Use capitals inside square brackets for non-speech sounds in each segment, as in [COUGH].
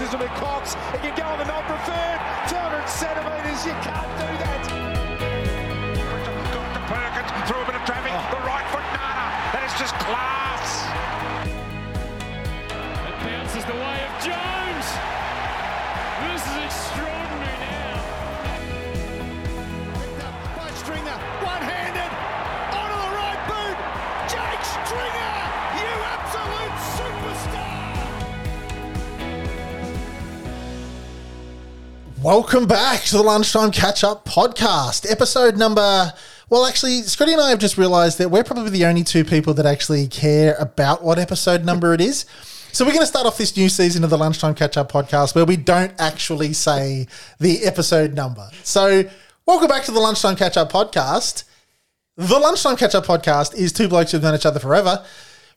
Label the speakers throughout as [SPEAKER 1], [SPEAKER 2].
[SPEAKER 1] misses him Cox. He can go on the not preferred. 200 centimetres. You can't do that.
[SPEAKER 2] Got to Perkins through a bit of traffic. Oh. The right foot nana. That is just class.
[SPEAKER 3] It bounces the way of Jones. This is extraordinary now.
[SPEAKER 4] Welcome back to the Lunchtime Catch Up Podcast, episode number. Well, actually, Scotty and I have just realised that we're probably the only two people that actually care about what episode number it is. So we're going to start off this new season of the Lunchtime Catch Up Podcast where we don't actually say the episode number. So welcome back to the Lunchtime Catch Up Podcast. The Lunchtime Catch Up Podcast is two blokes who've known each other forever,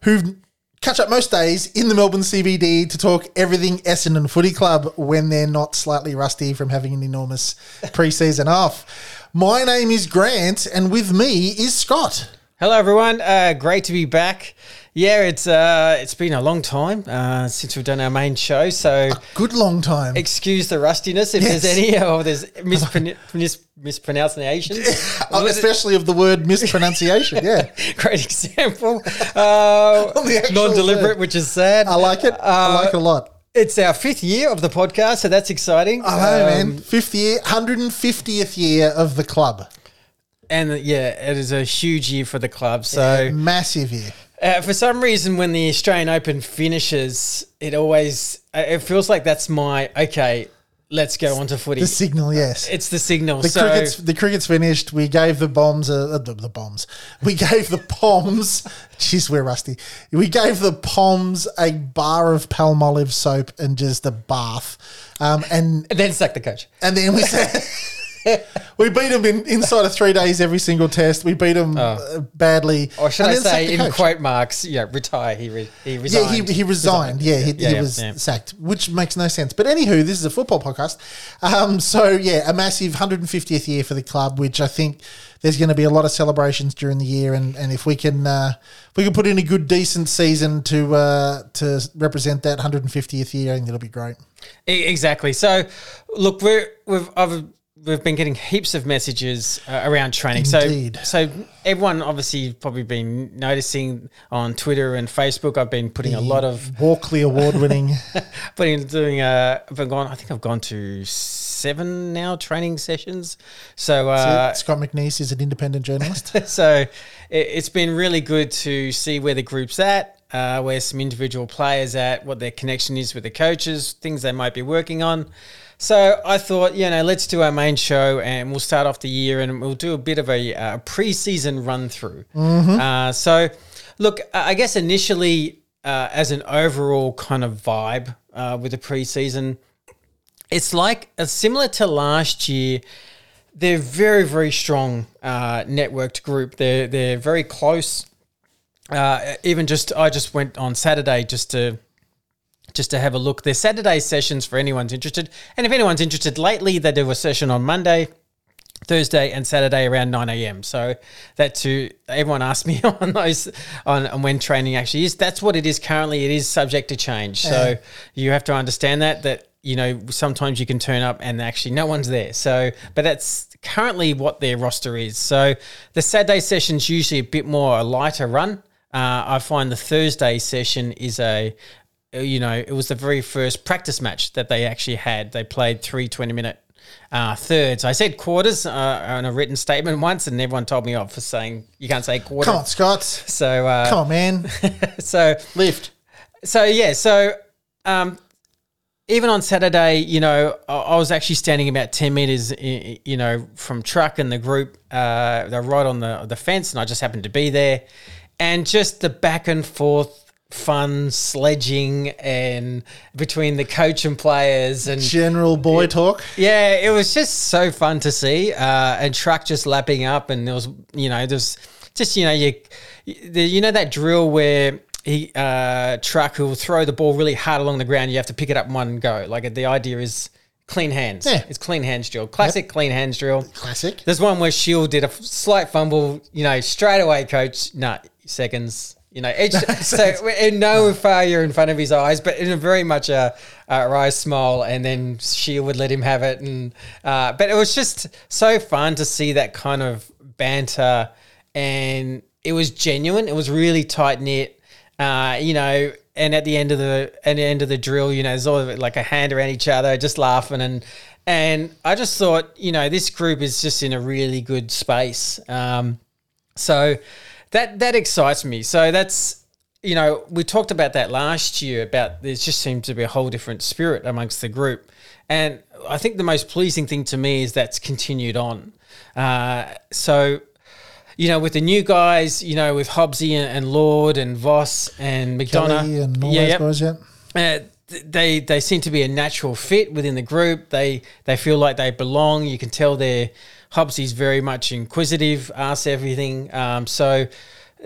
[SPEAKER 4] who catch up most days in the Melbourne CBD to talk everything Essendon Footy Club when they're not slightly rusty from having an enormous [LAUGHS] preseason off. My name is Grant, and with me is Scott.
[SPEAKER 5] Hello, everyone. Uh, great to be back. Yeah, it's uh, it's been a long time uh, since we've done our main show, so
[SPEAKER 4] Good long time.
[SPEAKER 5] excuse the rustiness if
[SPEAKER 4] Yes.
[SPEAKER 5] there's any [LAUGHS] or there's mispron- mis- mispronunciations. [LAUGHS]
[SPEAKER 4] Uh, especially of the word mispronunciation. Yeah, [LAUGHS]
[SPEAKER 5] Great example. Uh,
[SPEAKER 4] On the actual
[SPEAKER 5] non-deliberate,
[SPEAKER 4] word.
[SPEAKER 5] which is sad.
[SPEAKER 4] I like it. I like it a lot.
[SPEAKER 5] It's our fifth year of the podcast, so that's exciting.
[SPEAKER 4] I know,
[SPEAKER 5] Um,
[SPEAKER 4] man. Fifth year, 150th year of the club.
[SPEAKER 5] And uh, yeah, it is a huge year for the club. So
[SPEAKER 4] Massive year.
[SPEAKER 5] Uh, for some reason, when the Australian Open finishes, it always uh, it feels like that's my okay. Let's go on to footy.
[SPEAKER 4] The signal, yes.
[SPEAKER 5] it's the signal.
[SPEAKER 4] The
[SPEAKER 5] so
[SPEAKER 4] cricket's the cricket's finished. We gave the bombs uh, the, the bombs. We [LAUGHS] gave the poms. Jeez, we're rusty. We gave the poms a bar of Palmolive soap and just a bath, um, and
[SPEAKER 5] and then sack the coach.
[SPEAKER 4] and then we [LAUGHS] said. [LAUGHS] We beat them in, inside of three days every single test. We beat them badly.
[SPEAKER 5] Or should
[SPEAKER 4] and
[SPEAKER 5] I say, in
[SPEAKER 4] coach.
[SPEAKER 5] quote marks, yeah, retire. He re- he
[SPEAKER 4] Yeah,
[SPEAKER 5] resigned.
[SPEAKER 4] he, he resigned. Yeah, he,
[SPEAKER 5] Yeah,
[SPEAKER 4] he
[SPEAKER 5] yeah,
[SPEAKER 4] was
[SPEAKER 5] yeah.
[SPEAKER 4] sacked, which makes no sense. But anywho, this is a football podcast. Um, so yeah, a massive 150th year for the club, which I think there's going to be a lot of celebrations during the year, and, and if we can uh, if we can put in a good decent season to uh, to represent that 150th year, I think it'll be great.
[SPEAKER 5] Exactly. So, look, we're we've I've, we've been getting heaps of messages uh, around training.
[SPEAKER 4] Indeed.
[SPEAKER 5] So, so everyone obviously probably been noticing on Twitter and Facebook. I've been putting a lot of
[SPEAKER 4] Walkley award winning. [LAUGHS]
[SPEAKER 5] putting doing uh, I've been gone. I think I've gone to seven now training sessions. So, uh,
[SPEAKER 4] Scott McNeese is an independent journalist. [LAUGHS]
[SPEAKER 5] so it, it's been really good to see where the group's at, uh, where some individual players at, what their connection is with the coaches, things they might be working on. So I thought, you know, let's do our main show and we'll start off the year and we'll do a bit of a uh, pre-season run through. Uh, so, look, I guess initially, uh, as an overall kind of vibe uh, with the pre-season, it's like uh, similar to last year. They're very, very strong uh, networked group. They're they're very close. Uh, even just I just went on Saturday just to just to have a look. There's Saturday sessions for anyone's interested, and if anyone's interested, lately they do a session on Monday. Thursday and Saturday around 9 a.m. So that too, everyone asked me [LAUGHS] on those on, on when training actually is. That's what it is currently. It is subject to change. So you have to understand that that you know sometimes you can turn up and actually no one's there. So but that's currently what their roster is. So the Saturday session's usually a bit more a lighter run. Uh, I find the Thursday session is a you know, it was the very first practice match that they actually had. They played three 20 minute uh, thirds. I said quarters uh, on a written statement once, and everyone told me off for saying you can't say quarter.
[SPEAKER 4] Come on, Scott. [LAUGHS]
[SPEAKER 5] So, uh,
[SPEAKER 4] Come on, man. [LAUGHS]
[SPEAKER 5] so,
[SPEAKER 4] Lift.
[SPEAKER 5] so yeah, so um, even on Saturday, you know, I, I was actually standing about ten meters, you know, from truck and the group. Uh, they're right on the the fence, and I just happened to be there, and just the back and forth fun sledging and between the coach and players and
[SPEAKER 4] General boy talk.
[SPEAKER 5] yeah, it was just so fun to see. Uh, and truck just lapping up, and there was, you know, there's just, you know, you, you know that drill where he uh, truck will throw the ball really hard along the ground. You have to pick it up in one go. Like the idea is clean hands.
[SPEAKER 4] Yeah.
[SPEAKER 5] It's clean hands drill. Classic clean hands drill.
[SPEAKER 4] Classic.
[SPEAKER 5] There's one where Shiel did a slight fumble. You know, straight away, coach. No, seconds. You know, each, [LAUGHS] so in no [LAUGHS] failure in front of his eyes, but in a very much a, a wry smile, and then she would let him have it, and uh, but it was just so fun to see that kind of banter, and it was genuine. It was really tight knit. Uh, you know, and at the end of the at the end of the drill, you know, there's all like a hand around each other, just laughing and and I just thought, you know, this group is just in a really good space. Um, so that that excites me. So that's you know, we talked about that last year about there just seems to be a whole different spirit amongst the group. And I think the most pleasing thing to me is that's continued on. Uh, so you know, with the new guys, you know, with Hobbsy and, and Lord and Voss and McDonough,
[SPEAKER 4] and all
[SPEAKER 5] yeah,
[SPEAKER 4] those
[SPEAKER 5] yep.
[SPEAKER 4] guys, yeah.
[SPEAKER 5] Uh, they they seem to be a natural fit within the group. They they feel like they belong. You can tell they're Hobbsy's very much inquisitive, asks everything. Um, so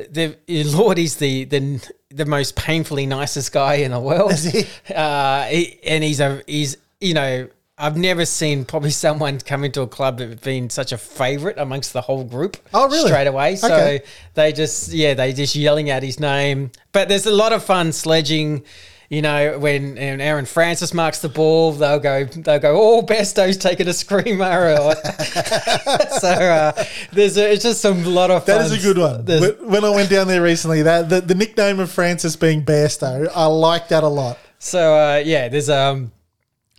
[SPEAKER 5] the Lord is the the the most painfully nicest guy in the world.
[SPEAKER 4] He? [LAUGHS]
[SPEAKER 5] Uh, he, and he's a he's you know I've never seen probably someone come into a club that been such a favourite amongst the whole group.
[SPEAKER 4] Oh, really?
[SPEAKER 5] Straight away. So
[SPEAKER 4] Okay.
[SPEAKER 5] they just yeah they just yelling out his name. But there's a lot of fun sledging. You know, when and Aaron Francis marks the ball, they'll go, they'll go, oh, Besto's taking a screamer. Or, [LAUGHS] so uh, there's a, it's just some lot of fun.
[SPEAKER 4] That is a good one.
[SPEAKER 5] There's-
[SPEAKER 4] When I went down there recently, that the, the nickname of Francis being Bairstow, I like that a lot.
[SPEAKER 5] So uh, yeah, there's um,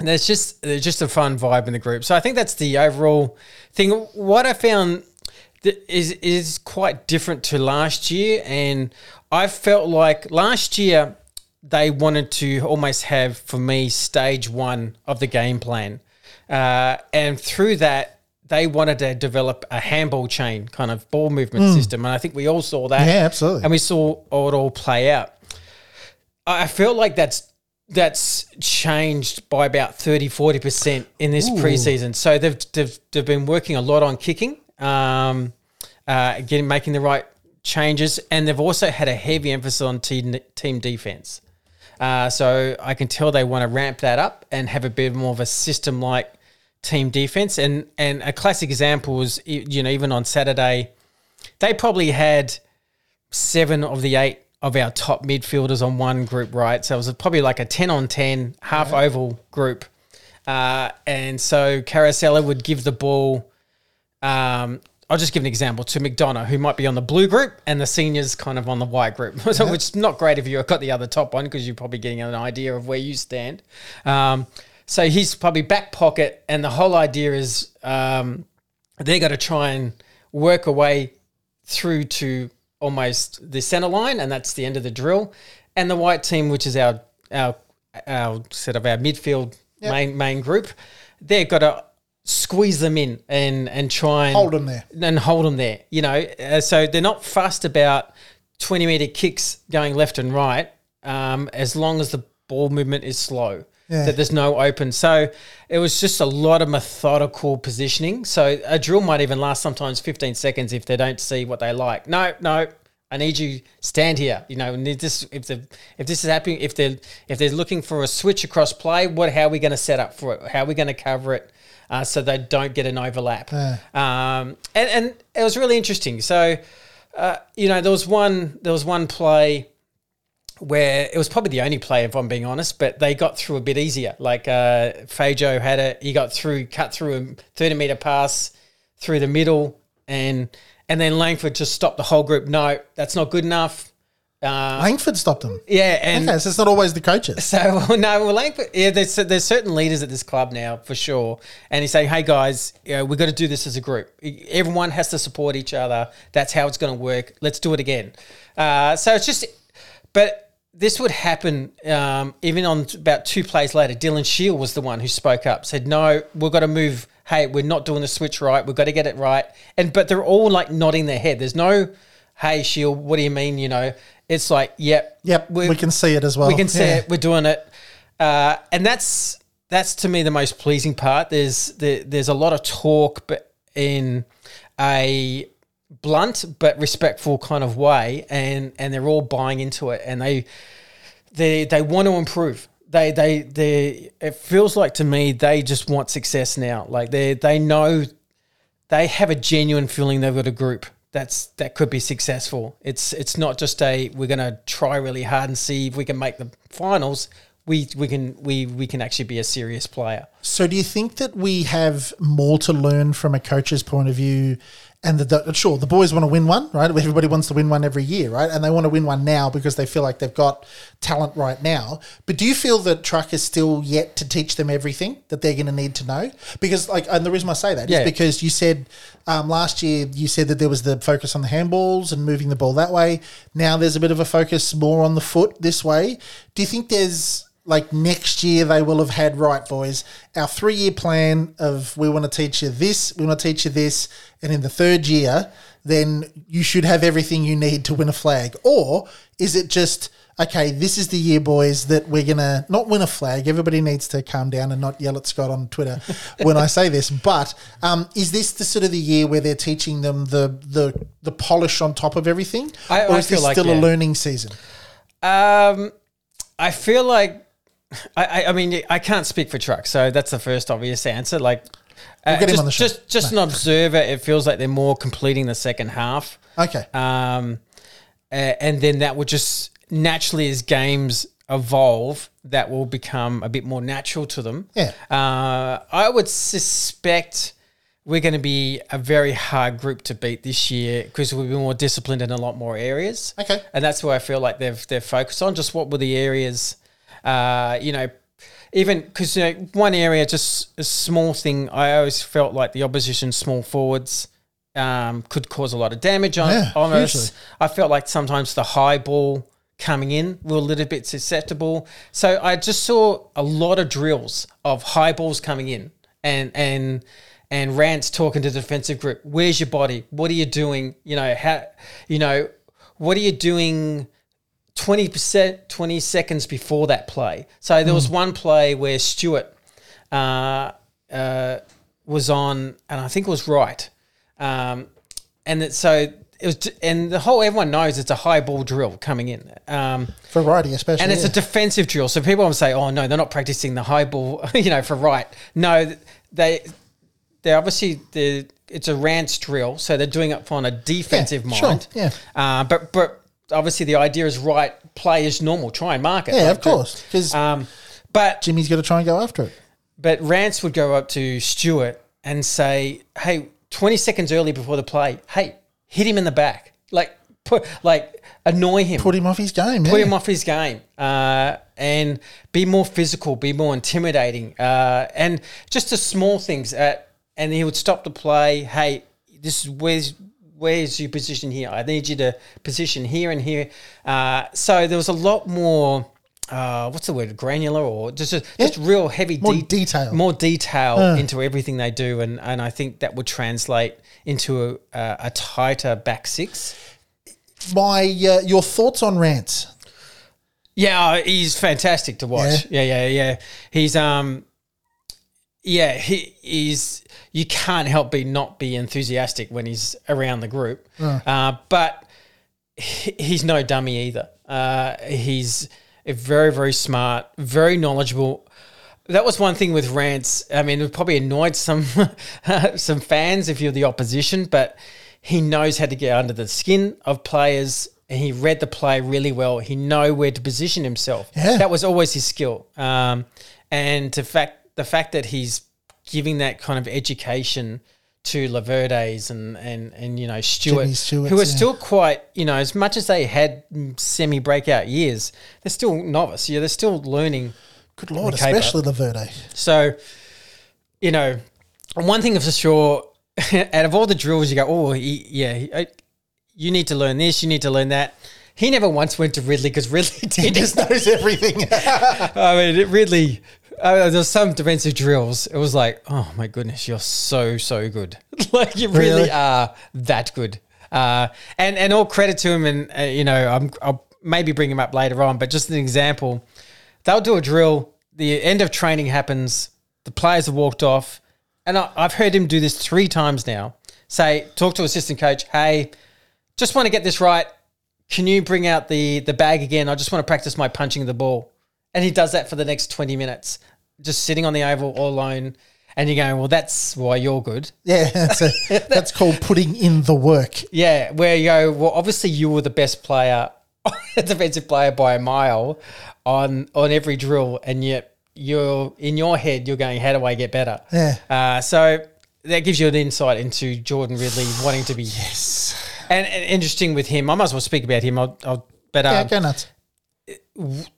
[SPEAKER 5] there's just there's just a fun vibe in the group. So I think that's the overall thing. What I found is is quite different to last year, and I felt like last year they wanted to almost have for me stage one of the game plan, uh, and through that. They wanted to develop a handball chain kind of ball movement system, and I think we all saw that.
[SPEAKER 4] Yeah, absolutely.
[SPEAKER 5] And we saw it all play out. I feel like that's that's changed by about 30 40% in this preseason. So they've, they've they've been working a lot on kicking, um, uh, getting making the right changes, and they've also had a heavy emphasis on team team defense. Uh, so I can tell they want to ramp that up and have a bit more of a system like team defense. And and a classic example was you know even on Saturday, they probably had seven of the eight of our top midfielders on one group, right? So it was probably like a 10 on 10 half oval group. Uh, and so Caracella would give the ball. Um, I'll just give an example to McDonough, who might be on the blue group and the seniors kind of on the white group, [LAUGHS] so, which is not great if you've got the other top one because you're probably getting an idea of where you stand. Um, so he's probably back pocket, and the whole idea is um, they're going to try and work away through to almost the center line, and that's the end of the drill. And the white team, which is our our our sort of our midfield main main group, they've got to squeeze them in and and try and
[SPEAKER 4] Hold 'em there.
[SPEAKER 5] and hold them there. You know, uh, so they're not fussed about twenty meter kicks going left and right, um, as long as the ball movement is slow.
[SPEAKER 4] Yeah.
[SPEAKER 5] That there's no open. So it was just a lot of methodical positioning. So a drill might even last sometimes 15 seconds if they don't see what they like. No, no, I need you stand here. You know, need this if the if this is happening, if they're if they're looking for a switch across play, what how are we going to set up for it? How are we going to cover it? Uh, so they don't get an overlap. Um, and, and it was really interesting. So, uh, you know, there was one there was one play where it was probably the only play, if I'm being honest, but they got through a bit easier. Like uh, Fajo had it, he got through, cut through a 30 meter pass through the middle, and and then Langford just stopped the whole group. No, that's not good enough. Uh,
[SPEAKER 4] Langford stopped them.
[SPEAKER 5] yeah, and
[SPEAKER 4] Okay, so it's not always the coaches. [LAUGHS]
[SPEAKER 5] so no, well, Langford, yeah, there's there's certain leaders at this club now for sure, and he's saying, "Hey guys, you know, we've got to do this as a group. Everyone has to support each other. That's how it's going to work. Let's do it again." Uh, so it's just, but this would happen um, even on about two plays later. Dylan Shiel was the one who spoke up, said, "No, we've got to move. Hey, we're not doing the switch right. We've got to get it right." And but they're all like nodding their head. There's no, "Hey, Shiel, what do you mean?" You know, it's like, "Yep,
[SPEAKER 4] Yep, we, can see it as well.
[SPEAKER 5] we can see
[SPEAKER 4] Yeah.
[SPEAKER 5] it. We're doing it, uh, and that's that's to me the most pleasing part. There's there, there's a lot of talk, but in a blunt but respectful kind of way, and and they're all buying into it, and they they they want to improve. They they they. It feels like to me they just want success now. Like they they know they have a genuine feeling they've got a group that's that could be successful. It's it's not just a we're going to try really hard and see if we can make the finals. We we can we we can actually be a serious player.
[SPEAKER 4] So, do you think that we have more to learn from a coach's point of view? And the, the sure, the boys want to win one, right? Everybody wants to win one every year, right? And they want to win one now because they feel like they've got talent right now. But do you feel that Truck is still yet to teach them everything that they're going to need to know? Because, like, and the reason I say that is
[SPEAKER 5] Yeah.
[SPEAKER 4] because you said um, last year you said that there was the focus on the handballs and moving the ball that way. Now there's a bit of a focus more on the foot this way. Do you think there's like next year they will have had right boys our three year plan of we want to teach you this we want to teach you this and in the third year then you should have everything you need to win a flag. Or is it just okay this is the year boys that we're gonna not win a flag everybody needs to calm down and not yell at scott on twitter [LAUGHS] when i say this but um, is this the sort of the year where they're teaching them the the the polish on top of everything?
[SPEAKER 5] I-
[SPEAKER 4] or
[SPEAKER 5] I
[SPEAKER 4] is this
[SPEAKER 5] like,
[SPEAKER 4] still a learning season?
[SPEAKER 5] Um, I feel like I, I, mean I can't speak for trucks, so that's the first obvious answer. Like, uh,
[SPEAKER 4] get him
[SPEAKER 5] just,
[SPEAKER 4] on the show.
[SPEAKER 5] just just an observer, it feels like they're more completing the second half.
[SPEAKER 4] okay
[SPEAKER 5] Um, and then that would just naturally as games evolve, that will become a bit more natural to them.
[SPEAKER 4] Yeah.
[SPEAKER 5] Uh, I would suspect we're going to be a very hard group to beat this year because we'll be more disciplined in a lot more areas.
[SPEAKER 4] Okay.
[SPEAKER 5] And that's where I feel like they've they've focused on just what were the areas, uh, you know, even because you know one area just a small thing. I always felt like the opposition small forwards um, could cause a lot of damage on,
[SPEAKER 4] Yeah,
[SPEAKER 5] on us. I felt like sometimes the high ball coming in were a little bit susceptible. So I just saw a lot of drills of high balls coming in and and and Rance talking to the defensive group. Where's your body? What are you doing? You know how you know what are you doing? 20 percent, 20 seconds before that play. So there was one play where Stewart uh, uh, was on, and I think it was right. Um, and that, so it was, and the whole everyone knows it's a high ball drill coming in. Um,
[SPEAKER 4] for righty especially
[SPEAKER 5] and it's
[SPEAKER 4] yeah.
[SPEAKER 5] a defensive drill. So people to say, "Oh no, they're not practicing the high ball," [LAUGHS] you know, for right. No, they they obviously they it's a rance drill, so they're doing it on a defensive
[SPEAKER 4] Yeah, sure,
[SPEAKER 5] mind.
[SPEAKER 4] yeah.
[SPEAKER 5] Uh, but but obviously the idea is right. Play as normal. Try and mark it.
[SPEAKER 4] Yeah,
[SPEAKER 5] Like,
[SPEAKER 4] of course. Because
[SPEAKER 5] Um, but
[SPEAKER 4] Jimmy's got to try and go after it.
[SPEAKER 5] but Rance would go up to Stewart and say, "Hey, twenty seconds early before the play, hey, hit him in the back, like put like annoy him,
[SPEAKER 4] Put him off his game.
[SPEAKER 5] put
[SPEAKER 4] yeah.
[SPEAKER 5] him off his game uh, and be more physical, be more intimidating, uh, and just the small things. At, and he would stop the play. Hey, this is where's where's your position here? I need you to position here and here. Uh, so there was a lot more. Uh, what's the word? Granular or just just, just real heavy
[SPEAKER 4] More detail.
[SPEAKER 5] more detail into everything they do, and and I think that would translate into a, a, a tighter back six.
[SPEAKER 4] My uh, your thoughts on Rance?
[SPEAKER 5] Yeah, he's fantastic to watch. Yeah, yeah, yeah. He's um, yeah, he is. You can't help but not be enthusiastic when he's around the group. Uh, but he's no dummy either. Uh, he's very, very smart, very knowledgeable. That was one thing with Rance. I mean, it probably annoyed some [LAUGHS] some fans if you're the opposition, but he knows how to get under the skin of players. And he read the play really well. He know where to position himself.
[SPEAKER 4] Yeah.
[SPEAKER 5] That was always his skill. Um, and the fact the fact that he's giving that kind of education to Laverdes and and and you know Stewart,
[SPEAKER 4] Jimmy Stewart's,
[SPEAKER 5] who are
[SPEAKER 4] yeah.
[SPEAKER 5] still quite you know as much as they had semi breakout years, they're still novice. Yeah, they're still learning.
[SPEAKER 4] Good lord, especially Laverde.
[SPEAKER 5] So, you know, one thing for sure, [LAUGHS] out of all the drills, you go, oh, he, yeah, he, I, you need to learn this, you need to learn that. He never once went to Ridley because Ridley [LAUGHS]
[SPEAKER 4] He just [LAUGHS] knows everything.
[SPEAKER 5] I mean, it Uh, there's some defensive drills. It was like, oh my goodness, you're so so good. [LAUGHS] like you really,
[SPEAKER 4] Really?
[SPEAKER 5] are that good. Uh, and and all credit to him. And uh, you know, I'm, I'll maybe bring him up later on. But just an example, they'll do a drill. The end of training happens. The players have walked off, and I, I've heard him do this three times now. Say, talk to assistant coach. Hey, just want to get this right. Can you bring out the the bag again? I just want to practice my punching the ball. And he does that for the next 20 minutes, just sitting on the oval all alone. and you're going, well, that's why you're good.
[SPEAKER 4] Yeah, that's, a, [LAUGHS] that's called putting in the work.
[SPEAKER 5] Yeah, where you go, well, obviously you were the best player, [LAUGHS] defensive player by a mile on on every drill, and yet you're in your head, you're going, how do I get better?
[SPEAKER 4] Yeah.
[SPEAKER 5] Uh, so that gives you an insight into Jordan Ridley wanting to be yes, and, and interesting with him. I might as well speak about him. I'll, I'll but
[SPEAKER 4] Yeah,
[SPEAKER 5] um,
[SPEAKER 4] go nuts.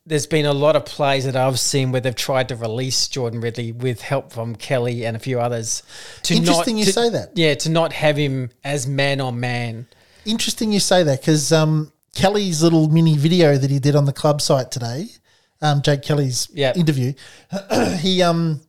[SPEAKER 5] There's been a lot of plays that I've seen where they've tried to release Jordan Ridley with help from Kelly and a few others. To
[SPEAKER 4] Interesting
[SPEAKER 5] not,
[SPEAKER 4] you
[SPEAKER 5] to-
[SPEAKER 4] say that.
[SPEAKER 5] Yeah, to not have him as man on man.
[SPEAKER 4] Interesting you say that because um, Kelly's little mini video that he did on the club site today, um, Jake Kelly's
[SPEAKER 5] Yep.
[SPEAKER 4] interview, [CLEARS THROAT] he um,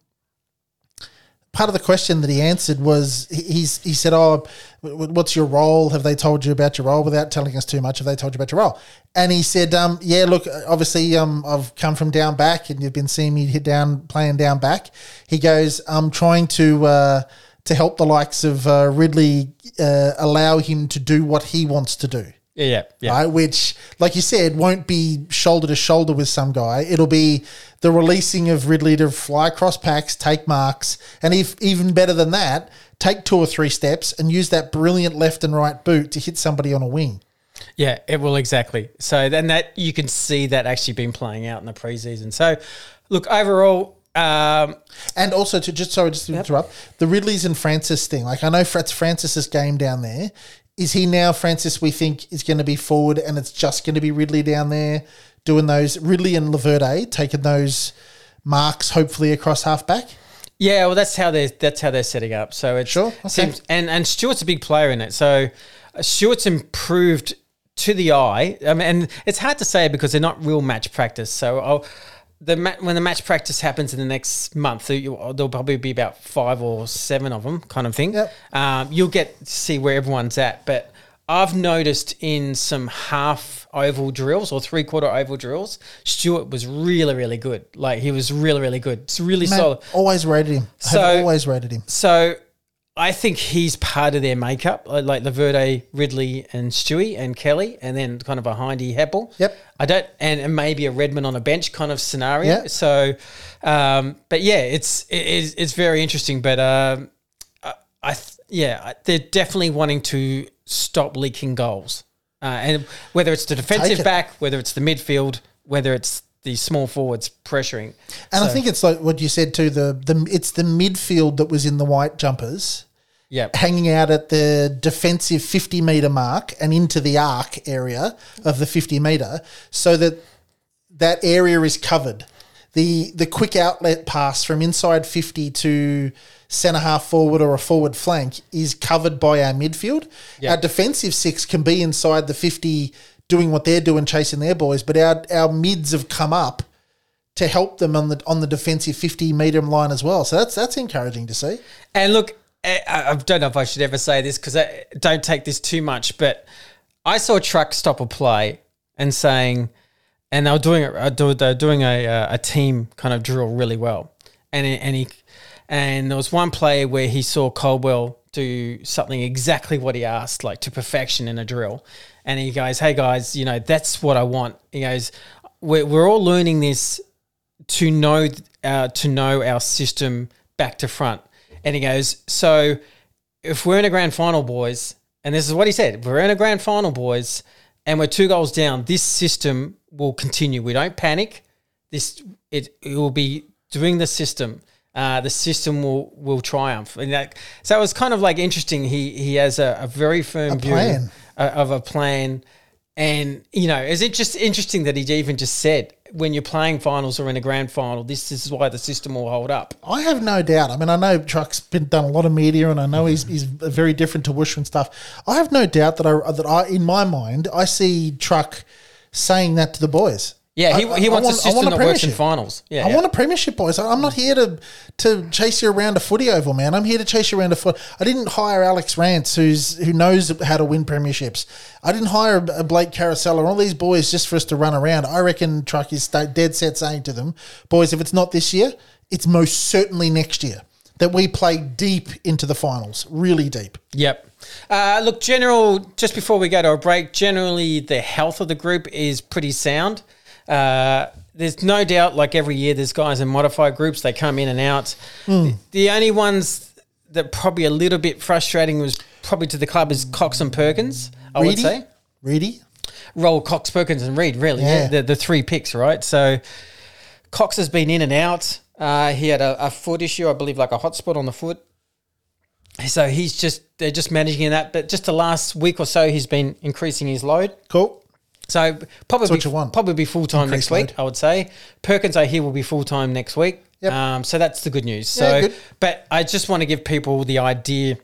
[SPEAKER 4] part of the question that he answered was he- he's he said, "Oh, what's your role? Have they told you about your role without telling us too much? Have they told you about your role?" And he said, um, "Yeah, look, obviously, um, I've come from down back, and you've been seeing me hit down playing down back." He goes, "I'm trying to." Uh, to help the likes of uh, Ridley uh, allow him to do what he wants to do
[SPEAKER 5] Yeah, yeah, yeah.
[SPEAKER 4] right? Which, like you said, won't be shoulder to shoulder with some guy. It'll be the releasing of Ridley to fly across packs, take marks, and if even better than that, take two or three steps and use that brilliant left and right boot to hit somebody on a wing.
[SPEAKER 5] Yeah, it will exactly. So then that you can see that actually been playing out in the preseason. So look, overall, um,
[SPEAKER 4] And also to just sorry, just to interrupt the Ridley's and Francis thing. Like I know Frat's Francis's game down there. Is he now Francis? We think is going to be forward, and it's just going to be Ridley down there doing those Ridley and Laverde taking those marks, hopefully across halfback.
[SPEAKER 5] yeah, well, that's how they're that's how they're setting up. So it
[SPEAKER 4] Sure, okay.
[SPEAKER 5] seems and and Stewart's a big player in it. So uh, Stewart's improved to the eye. I mean, and it's hard to say because they're not real match practice. So I'll, the ma- when the match practice happens in the next month, there'll probably be about five or seven of them, kind of thing.
[SPEAKER 4] Yep.
[SPEAKER 5] Um, you'll get to see where everyone's at, but. I've noticed in some half oval drills or three quarter oval drills, Stewart was really, really good. Like he was really, really good. It's really
[SPEAKER 4] Man,
[SPEAKER 5] solid.
[SPEAKER 4] always rated him. I've always rated him.
[SPEAKER 5] So I think he's part of their makeup, like Laverde, Ridley, and Stewie and Kelly, and then kind of a Hindy Heppell.
[SPEAKER 4] Yep.
[SPEAKER 5] I don't, and, and maybe a Redman on a bench kind of scenario.
[SPEAKER 4] Yeah.
[SPEAKER 5] So, um, but yeah, it's it is it's very interesting. But um, I, I th- yeah, they're definitely wanting to stop leaking goals, uh, and whether it's the defensive
[SPEAKER 4] it.
[SPEAKER 5] back, whether it's the midfield, whether it's the small forwards pressuring.
[SPEAKER 4] And I think it's like what you said too. The the it's the midfield that was in the white jumpers,
[SPEAKER 5] yeah,
[SPEAKER 4] hanging out at the defensive fifty meter mark and into the arc area of the fifty meter, so that that area is covered. The the quick outlet pass from inside fifty to centre half forward or a forward flank is covered by our midfield.
[SPEAKER 5] Yeah.
[SPEAKER 4] Our defensive six can be inside the fifty doing what they're doing, chasing their boys, but our our mids have come up to help them on the on the defensive fifty meter line as well. So that's that's encouraging to see.
[SPEAKER 5] And look, eh, I, I don't know if I should ever say this because I eh, don't take this too much, but I saw a truck stop a play and saying, and they were doing it. uh, They were doing a uh, a team kind of drill really well, and and he and there was one play where he saw Caldwell do something exactly what he asked, like to perfection in a drill, and he goes, "Hey guys, you know that's what I want." He goes, "We're we're all learning this to know uh, to know our system back to front. And he goes, so if we're in a grand final, boys, and this is what he said, we're in a grand final, boys, and we're two goals down, this system will continue. We don't panic. This it, it will be doing the system. Uh, the system will will triumph. And that so it was kind of like interesting. He he has a, a very firm view
[SPEAKER 4] plan.
[SPEAKER 5] of a plan. And you know, is it just interesting that he even just said when you're playing finals or in a grand final, this is why the system will hold up.
[SPEAKER 4] I have no doubt. I mean, I know Truck's been done a lot of media, and I know he's, mm-hmm. he's very different to Woosh and stuff. I have no doubt that I that I in my mind I see Truck saying that to the boys.
[SPEAKER 5] Yeah, he,
[SPEAKER 4] I-
[SPEAKER 5] he
[SPEAKER 4] I
[SPEAKER 5] wants
[SPEAKER 4] want-
[SPEAKER 5] a
[SPEAKER 4] I
[SPEAKER 5] system
[SPEAKER 4] want a
[SPEAKER 5] that works in
[SPEAKER 4] premiership.
[SPEAKER 5] finals. Yeah,
[SPEAKER 4] I
[SPEAKER 5] yeah.
[SPEAKER 4] want a premiership, boys. I'm not here to to chase you around a footy oval, man. I'm here to chase you around a foot. I didn't hire Alex Rance, who's who knows how to win premierships. I didn't hire a Blake Caracella or all these boys just for us to run around. I reckon Truck is dead set saying to them, boys, if it's not this year, it's most certainly next year that we play deep into the finals, really deep.
[SPEAKER 5] Yep. Uh, look, general. Just before we go to a break, generally the health of the group is pretty sound. Uh, there's no doubt, like every year, there's guys in modified groups. They come in and out.
[SPEAKER 4] Hmm.
[SPEAKER 5] The, the only ones that probably a little bit frustrating was probably to the club is Cox and Perkins. I would say
[SPEAKER 4] Reedy?
[SPEAKER 5] roll Cox, Perkins, and Reid. Really,
[SPEAKER 4] Yeah.
[SPEAKER 5] yeah. the the three picks, right? So Cox has been in and out. Uh, he had a, a foot issue, I believe, like a hot spot on the foot. So he's just they're just managing that. But just the last week or so, he's been increasing his load.
[SPEAKER 4] Cool.
[SPEAKER 5] So probably
[SPEAKER 4] what you want.
[SPEAKER 5] probably be full time next
[SPEAKER 4] Increased
[SPEAKER 5] week.
[SPEAKER 4] load.
[SPEAKER 5] I would say Perkins I hear will be full time next week.
[SPEAKER 4] Yep.
[SPEAKER 5] Um, so that's the good news.
[SPEAKER 4] Yeah,
[SPEAKER 5] So,
[SPEAKER 4] good.
[SPEAKER 5] but I just want to give people the idea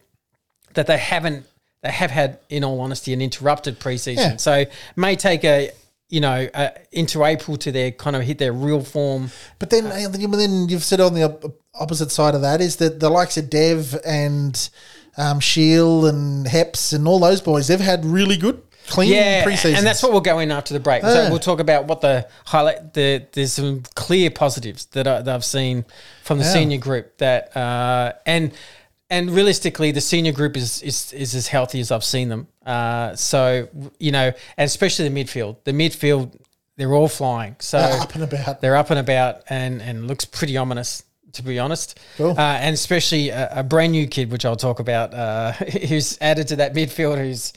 [SPEAKER 5] that they haven't they have had, in all honesty, an interrupted preseason.
[SPEAKER 4] Yeah.
[SPEAKER 5] So may take a you know uh, into April to their kind of hit their real form.
[SPEAKER 4] But then, but then you've said on the opposite side of that is that the likes of Dev and um, Shiel and Heps and all those boys, they've had really good, clean
[SPEAKER 5] Yeah,
[SPEAKER 4] preseasons.
[SPEAKER 5] and that's what we'll go in after the break. So we'll talk about what the highlight. The there's some clear positives that, I, that I've seen from the
[SPEAKER 4] Yeah.
[SPEAKER 5] senior group that uh, and and realistically, the senior group is is, is as healthy as I've seen them. Uh, so you know, and especially the midfield. The midfield, they're all flying. So
[SPEAKER 4] They're up and about.
[SPEAKER 5] they're up and about, and and looks pretty ominous. To be honest,
[SPEAKER 4] Cool.
[SPEAKER 5] uh, and especially a, a brand new kid, which I'll talk about, uh, [LAUGHS] who's added to that midfield, who's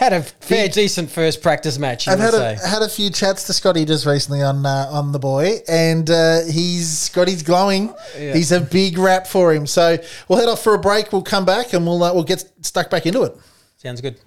[SPEAKER 5] had a fair, decent first practice match. You
[SPEAKER 4] I've had
[SPEAKER 5] say.
[SPEAKER 4] a, had a few chats to Scotty just recently on uh, on the boy, and uh, he's Scotty's glowing. He's a big rap for him. So we'll head off for a break. We'll come back and we'll uh, we'll get stuck back into it.
[SPEAKER 5] Sounds good.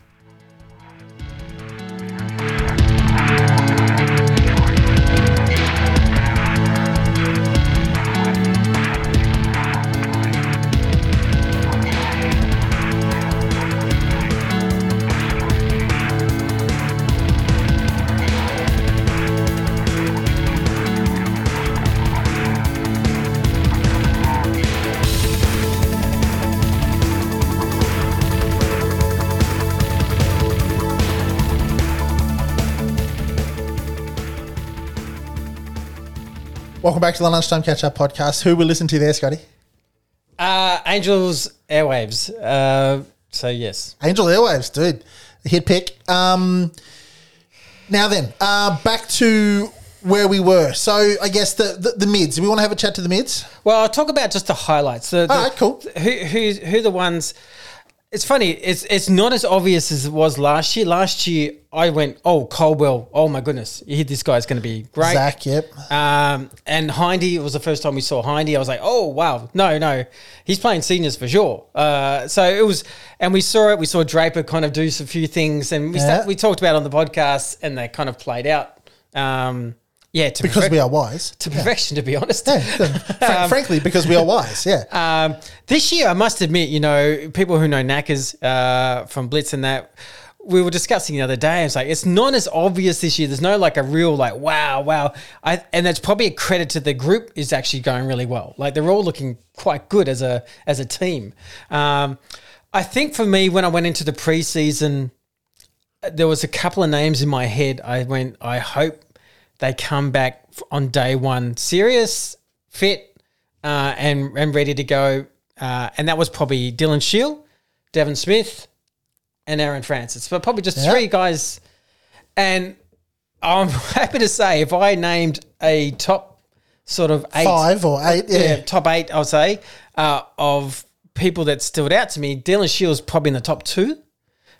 [SPEAKER 4] Welcome back to the lunchtime catch up podcast. Who we listen to there, Scotty?
[SPEAKER 5] Uh, Angels Airwaves. Uh, so yes,
[SPEAKER 4] Angel Airwaves, dude. Hit pick. Um, now then, uh, back to where we were. So I guess the, the, the mids. Do we want to have a chat to the mids?
[SPEAKER 5] Well, I'll talk about just the highlights. The, the,
[SPEAKER 4] All right, cool.
[SPEAKER 5] Who who who the ones? It's funny. It's it's not as obvious as it was last year. Last year, I went, oh Caldwell. Oh my goodness, this guy's going to be great.
[SPEAKER 4] Zach, yep.
[SPEAKER 5] Um, and Hindy, it was the first time we saw Hindy. I was like, oh, wow. No, no. He's playing seniors for sure. Uh, so it was, and we saw it. We saw Draper kind of do some few things, and we,
[SPEAKER 4] Yeah.
[SPEAKER 5] start, we talked about it on the podcast, and they kind of played out. Um, yeah, to
[SPEAKER 4] Because
[SPEAKER 5] perfec-
[SPEAKER 4] we are wise.
[SPEAKER 5] to perfection, to be honest.
[SPEAKER 4] Yeah, [LAUGHS] fr- frankly, because we are wise. Yeah. [LAUGHS]
[SPEAKER 5] Um, this year, I must admit, you know, people who know Knackers uh, from Blitz and that, we were discussing the other day. It's like it's not as obvious this year. There's no like a real like wow, wow. I, and that's probably a credit to the group is actually going really well. Like they're all looking quite good as a as a team. Um, I think for me, when I went into the preseason, there was a couple of names in my head. I went, I hope they come back on day one, serious, fit, uh, and and ready to go. Uh, and that was probably Dylan Shiel, Devon Smith, and Aaron Francis. But probably just
[SPEAKER 4] Yeah.
[SPEAKER 5] three guys. And I'm [LAUGHS] happy to say, if I named a top sort of eight,
[SPEAKER 4] Five or eight. Yeah.
[SPEAKER 5] yeah, top eight, I'll say, uh, of people that stood out to me, Dylan Shiel's probably in the top two.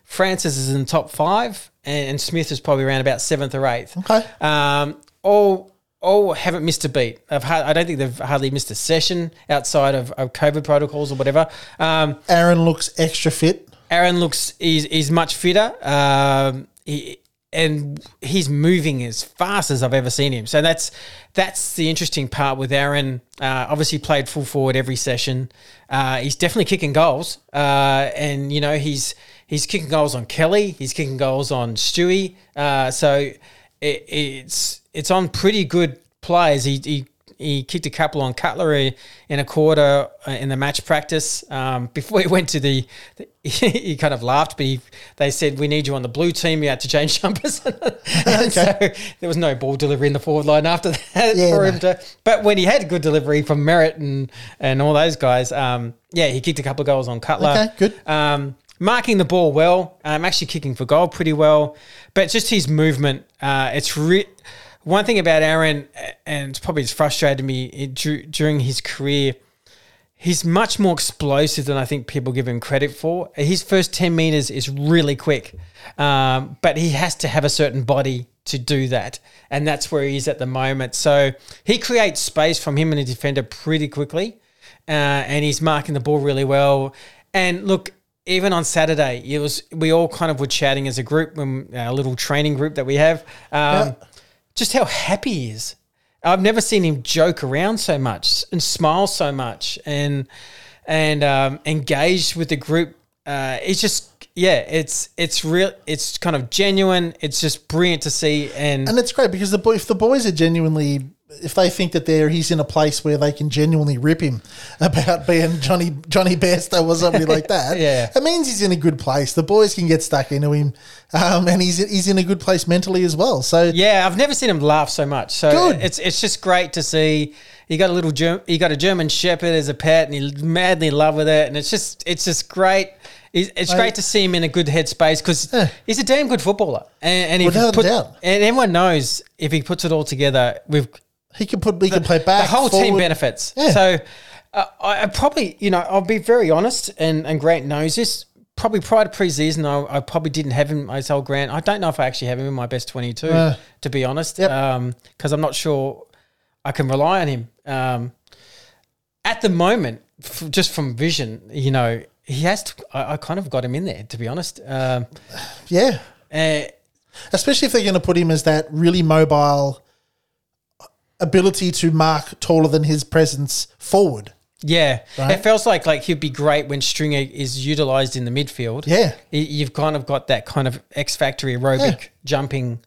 [SPEAKER 5] Francis is in the top five, and, and Smith is probably around about seventh or eighth.
[SPEAKER 4] Okay.
[SPEAKER 5] Um, all all haven't missed a beat. I've I don't think they've hardly missed a session outside of, of COVID protocols or whatever. Um,
[SPEAKER 4] Aaron looks extra fit.
[SPEAKER 5] Aaron looks he's, he's much fitter. Um, he, and he's moving as fast as I've ever seen him. So that's that's the interesting part with Aaron. Uh, obviously, played full forward every session. Uh, he's definitely kicking goals, uh, and you know he's he's kicking goals on Kelly. He's kicking goals on Stewie. Uh, so it, it's it's on pretty good players. He, he he kicked a couple on Cutler in a quarter uh, in the match practice. Um, [LAUGHS] before he went to the, the [LAUGHS] he kind of laughed, but he, they said, "We need you on the blue team. You had to change [LAUGHS] jumpers." and so there was no ball delivery in the forward line after that
[SPEAKER 4] Yeah,
[SPEAKER 5] for
[SPEAKER 4] no.
[SPEAKER 5] him to. But when he had good delivery from Merrett and and all those guys, um, yeah, he kicked a couple of goals on Cutler.
[SPEAKER 4] Okay, good.
[SPEAKER 5] Um, marking the ball well. Um, actually kicking for goal pretty well, but just his movement. Uh, it's re- one thing about Aaron, and it's probably it's frustrated me it, dur- during his career, he's much more explosive than I think people give him credit for. His first 10 meters is really quick, um, but he has to have a certain body to do that. And that's where he is at the moment. So he creates space from him and a defender pretty quickly, uh, and he's marking the ball really well. And look, even on Saturday, it was we all kind of were chatting as a group, a little training group that we have, um,
[SPEAKER 4] Yeah.
[SPEAKER 5] just how happy he is. I've never seen him joke around so much and smile so much and and um, engaged with the group. Uh, it's just yeah, it's it's real. It's kind of genuine. It's just brilliant to see. And,
[SPEAKER 4] And it's great because the boy, if the boys are genuinely, if they think that they're he's in a place where they can genuinely rip him about being Johnny Johnny Bairstow or somebody like [LAUGHS] that,
[SPEAKER 5] Yeah.
[SPEAKER 4] it means he's in a good place. The boys can get stuck into him, um, and he's he's in a good place mentally as well. So
[SPEAKER 5] yeah, I've never seen him laugh so much. So
[SPEAKER 4] Good.
[SPEAKER 5] it's it's just great to see. He got a little Germ- he got a German Shepherd as a pet, and he's madly in love with it. And it's just it's just great. It's, great to see him in a good headspace because
[SPEAKER 4] Yeah.
[SPEAKER 5] he's a damn good footballer, and, and if
[SPEAKER 4] Without
[SPEAKER 5] he
[SPEAKER 4] a
[SPEAKER 5] put, and everyone knows if he puts it all together, we've
[SPEAKER 4] he can put he can play back.
[SPEAKER 5] the whole team benefits.
[SPEAKER 4] Yeah.
[SPEAKER 5] So uh, I, I probably, you know, I'll be very honest, and, and Grant knows this. Probably prior to preseason, I, I probably didn't have him. I told Grant, I don't know if I actually have him in my best twenty-two,
[SPEAKER 4] Uh,
[SPEAKER 5] to be honest,
[SPEAKER 4] Yep.
[SPEAKER 5] because I'm not sure I can rely on him. Um, at the moment, f- just from vision, you know, he has to. I, I kind of got him in there, to be honest. Um, [SIGHS]
[SPEAKER 4] Yeah,
[SPEAKER 5] uh,
[SPEAKER 4] especially if they're going to put him as that really mobile ability to mark taller than his presence forward.
[SPEAKER 5] Yeah,
[SPEAKER 4] Right?
[SPEAKER 5] it feels like like he'd be great when Stringer is utilized in the midfield.
[SPEAKER 4] Yeah.
[SPEAKER 5] You've kind of got that kind of X factor aerobic
[SPEAKER 4] Yeah.
[SPEAKER 5] jumping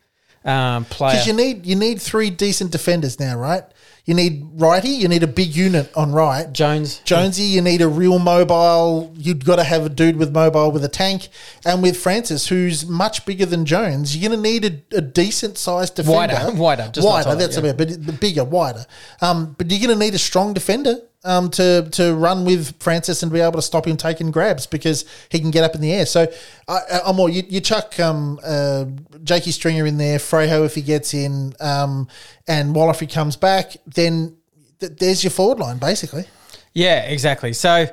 [SPEAKER 5] um, player.
[SPEAKER 4] Because you need you need three decent defenders now, right? You need righty, you need a big unit on right.
[SPEAKER 5] Jones,
[SPEAKER 4] Jonesy, you need a real mobile. You've got to have a dude with mobile with a tank, and with Francis, who's much bigger than Jones, you're going to need a, a decent sized defender,
[SPEAKER 5] Wider, [LAUGHS] wider, just
[SPEAKER 4] wider.
[SPEAKER 5] taller,
[SPEAKER 4] that's
[SPEAKER 5] yeah.
[SPEAKER 4] about, but but bigger, wider. Um, but you're going to need a strong defender um, to to run with Francis and be able to stop him taking grabs because he can get up in the air. So, I, I- I'm all you, you chuck um, uh, Jakey Stringer in there, Frejo if he gets in, um, and Waller if he comes back, then th- there's your forward line basically.
[SPEAKER 5] Yeah, exactly. So,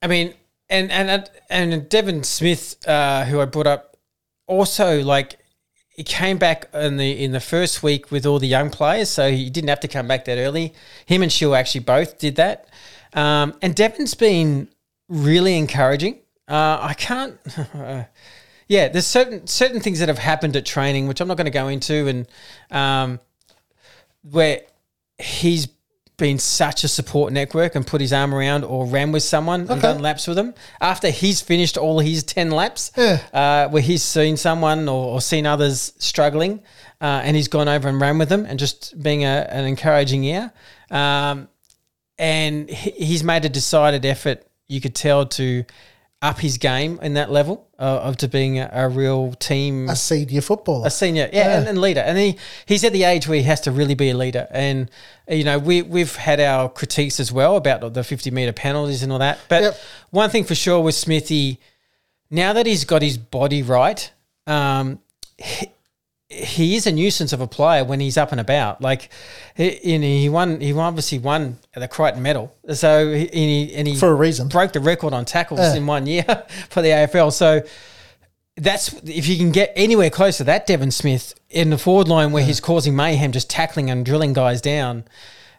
[SPEAKER 5] I mean, and and and Devon Smith, uh, who I brought up, also like he came back in the in the first week with all the young players, so he didn't have to come back that early. Him and Shiel actually both did that, um, and Devon's been really encouraging. Uh, I can't. [LAUGHS] yeah, there's certain certain things that have happened at training, which I'm not going to go into, and um, where he's been such a support network and put his arm around or ran with someone and done laps with them after he's finished all his 10 laps
[SPEAKER 4] Yeah.
[SPEAKER 5] uh, where he's seen someone or, or seen others struggling uh, and he's gone over and ran with them and just being a, an encouraging ear um, and he, he's made a decided effort you could tell to up his game in that level uh, of to being a, a real team
[SPEAKER 4] a senior footballer.
[SPEAKER 5] a senior, yeah, And, and leader. And he, he's at the age where he has to really be a leader. And you know, we we've had our critiques as well about the fifty meter penalties and all that. But
[SPEAKER 4] Yep.
[SPEAKER 5] one thing for sure with Smithy, now that he's got his body right, um, he, he is a nuisance of a player when he's up and about. Like, he, you know, he won. He obviously won the Crichton Medal. So he, and he, and he
[SPEAKER 4] For a reason.
[SPEAKER 5] broke the record on tackles
[SPEAKER 4] Yeah.
[SPEAKER 5] in one year [LAUGHS] for the AFL. So that's if you can get anywhere close to that Devon Smith in the forward line where he's causing mayhem, just tackling and drilling guys down.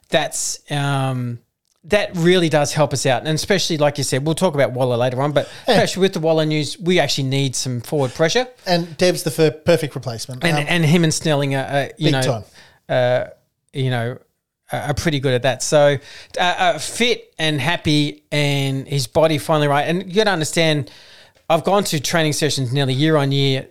[SPEAKER 5] That's um, that really does help us out, and especially like you said, we'll talk about Waller later on. But especially with the Waller news, we actually need some forward pressure,
[SPEAKER 4] and Dev's the fir- perfect replacement.
[SPEAKER 5] and
[SPEAKER 4] Um,
[SPEAKER 5] and him and Snelling are, are you know uh, you know, are pretty good at that. So uh, uh, fit and happy, and his body finally right. And you got to understand, I've gone to training sessions nearly year on year.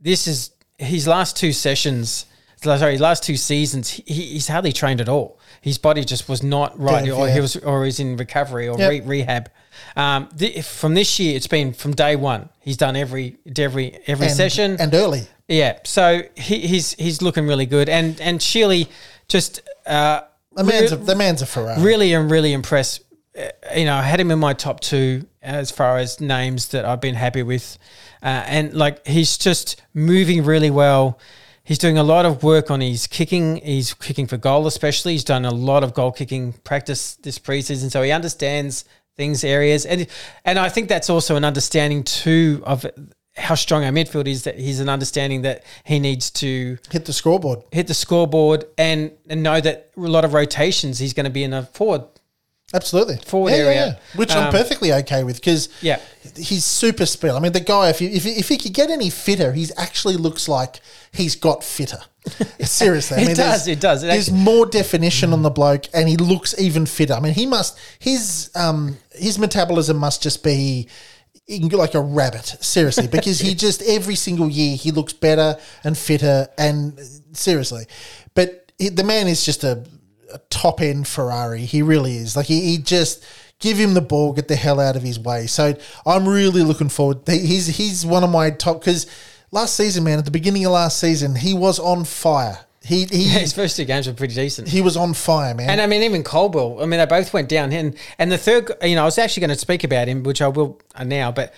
[SPEAKER 5] This is his last two sessions. Sorry, last two seasons. He, he's hardly trained at all. His body just was not right,
[SPEAKER 4] Dev,
[SPEAKER 5] or
[SPEAKER 4] yeah.
[SPEAKER 5] he was, or he's in recovery or
[SPEAKER 4] Yep.
[SPEAKER 5] re- rehab. Um, from this year, it's been from day one. He's done every every every
[SPEAKER 4] and,
[SPEAKER 5] session
[SPEAKER 4] and early.
[SPEAKER 5] yeah, so he, he's he's looking really good, and and Sheely just uh,
[SPEAKER 4] The man's a, the man's a Ferrari.
[SPEAKER 5] really and really impressed. Uh, You know, I had him in my top two as far as names that I've been happy with, uh, and like he's just moving really well. He's doing a lot of work on his kicking. He's kicking for goal, especially. He's done a lot of goal kicking practice this preseason, so he understands things areas, and and I think that's also an understanding too of how strong our midfield is. That he's an understanding that he needs to
[SPEAKER 4] Hit the scoreboard.
[SPEAKER 5] hit the scoreboard and and know that a lot of rotations he's going to be in a forward.
[SPEAKER 4] Absolutely.
[SPEAKER 5] Forward area.
[SPEAKER 4] Which I'm
[SPEAKER 5] Um,
[SPEAKER 4] perfectly okay with because
[SPEAKER 5] Yeah.
[SPEAKER 4] he's super speed. I mean, the guy, if, you, if, he- if he could get any fitter, he actually looks like he's got fitter. [LAUGHS] Seriously. I
[SPEAKER 5] It
[SPEAKER 4] mean,
[SPEAKER 5] does, it does. It
[SPEAKER 4] there's
[SPEAKER 5] actually-
[SPEAKER 4] more definition on the bloke and he looks even fitter. I mean, he must, his, um, his metabolism must just be he can go like a rabbit, seriously, because he [LAUGHS] just every single year he looks better and fitter, and seriously, but he, the man is just a, a top end Ferrari. He really is. Like he, he just give him the ball, get the hell out of his way. So I'm really looking forward. He's he's one of my top because last season, man, at the beginning of last season, he was on fire. He he
[SPEAKER 5] His first two games were pretty decent.
[SPEAKER 4] he was on fire, man.
[SPEAKER 5] And I mean, even Caldwell. I mean, they both went down. And and the third, you know, I was actually going to speak about him, which I will now. But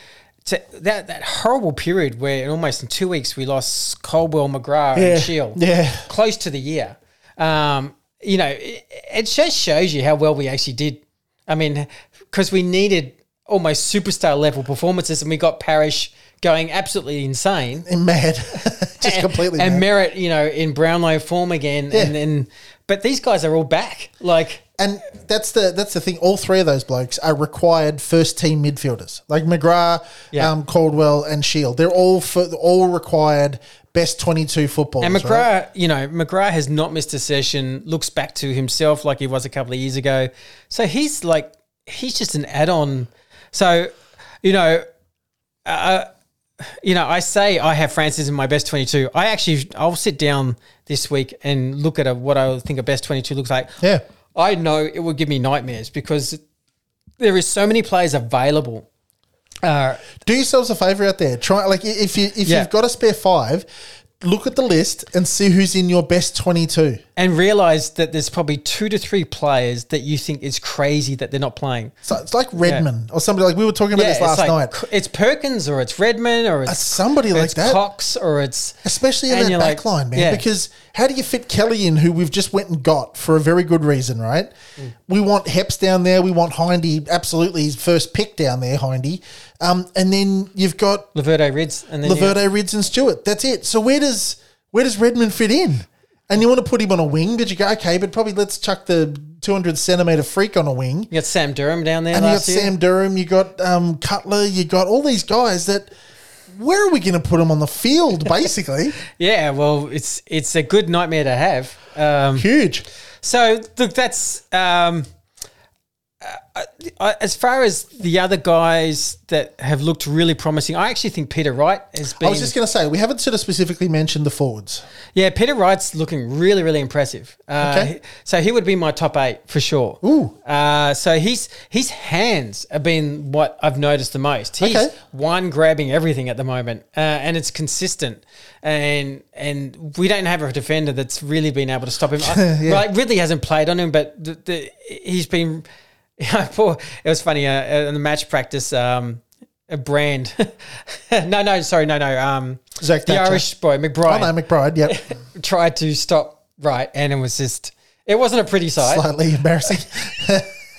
[SPEAKER 5] to, that that horrible period where in almost in two weeks we lost Caldwell, McGrath,
[SPEAKER 4] Yeah,
[SPEAKER 5] and Shiel.
[SPEAKER 4] yeah.
[SPEAKER 5] close to the year. Um, you know, it, it just shows you how well we actually did. I mean, because we needed almost superstar level performances, and we got Parish going absolutely insane.
[SPEAKER 4] And mad, [LAUGHS] just completely
[SPEAKER 5] and
[SPEAKER 4] mad.
[SPEAKER 5] Merrett, you know, in Brownlow form again,
[SPEAKER 4] Yeah.
[SPEAKER 5] and then, but these guys are all back. Like,
[SPEAKER 4] And that's the that's the thing. All three of those blokes are required first team midfielders, like McGrath,
[SPEAKER 5] Yeah.
[SPEAKER 4] um, Caldwell, and Shiel. They're all for, all required best twenty two footballers.
[SPEAKER 5] and McGrath,
[SPEAKER 4] right?
[SPEAKER 5] you know, McGrath has not missed a session. Looks back to himself like he was a couple of years ago. So he's like, he's just an add-on. So, you know, uh, you know, I say I have Francis in my best twenty-two. I actually, I'll sit down this week and look at a, what I think a best twenty-two looks like.
[SPEAKER 4] Yeah.
[SPEAKER 5] I know it would give me nightmares because there is so many players available. Uh,
[SPEAKER 4] Do yourselves a favor out there. Try like if you if
[SPEAKER 5] Yeah.
[SPEAKER 4] you've got a spare five, look at the list and see who's in your best twenty two.
[SPEAKER 5] and realize that there's probably two to three players that you think is crazy that they're not playing.
[SPEAKER 4] So it's like Redman or somebody like we were talking about this
[SPEAKER 5] it's
[SPEAKER 4] last
[SPEAKER 5] like-
[SPEAKER 4] night.
[SPEAKER 5] It's Perkins or it's Redman or it's
[SPEAKER 4] somebody like
[SPEAKER 5] it's
[SPEAKER 4] that.
[SPEAKER 5] Cox or it's
[SPEAKER 4] Especially in that back
[SPEAKER 5] like,
[SPEAKER 4] line, man.
[SPEAKER 5] yeah.
[SPEAKER 4] Because how do you fit Kelly in, who we've just went and got for a very good reason, right?
[SPEAKER 5] Mm.
[SPEAKER 4] We want Heps down there. We want Hindy, absolutely his first pick down there, Hindy. Um, and then you've got
[SPEAKER 5] Laverde Rids and then
[SPEAKER 4] Laverde, Rids, and Stewart. That's it. So where does where does Redman fit in? And you want to put him on a wing, but you go, okay, but probably let's chuck the 200 centimeter freak on a wing.
[SPEAKER 5] you got Sam Durham down there
[SPEAKER 4] And you got
[SPEAKER 5] year.
[SPEAKER 4] Sam Durham, you got um, Cutler, you got all these guys that. Where are we going to put them on the field? [LAUGHS] Basically,
[SPEAKER 5] yeah, well, it's it's a good nightmare to have. Um,
[SPEAKER 4] huge.
[SPEAKER 5] So look, that's um, uh, uh, as far as the other guys that have looked really promising. I actually think Peter Wright has been.
[SPEAKER 4] I was just going to say we haven't sort of specifically mentioned the forwards.
[SPEAKER 5] yeah, Peter Wright's looking really, really impressive. Uh,
[SPEAKER 4] Okay.
[SPEAKER 5] so he would be my top eight for sure.
[SPEAKER 4] Ooh.
[SPEAKER 5] Uh, so his his hands have been what I've noticed the most. He's
[SPEAKER 4] Okay.
[SPEAKER 5] one grabbing everything at the moment, uh, and it's consistent. And and we don't have a defender that's really been able to stop him. I, [LAUGHS]
[SPEAKER 4] Yeah.
[SPEAKER 5] Right, Ridley hasn't played on him, but the, the, he's been. [LAUGHS] poor, it was funny uh, in the match practice. Um, a brand, [LAUGHS] no, no, sorry, no, no. Um,
[SPEAKER 4] Zach
[SPEAKER 5] the
[SPEAKER 4] Thatcher.
[SPEAKER 5] Irish boy McBride.
[SPEAKER 4] Oh no, McBride. Yep, [LAUGHS]
[SPEAKER 5] tried to stop Wright, and it was just. It wasn't a pretty sight.
[SPEAKER 4] slightly embarrassing.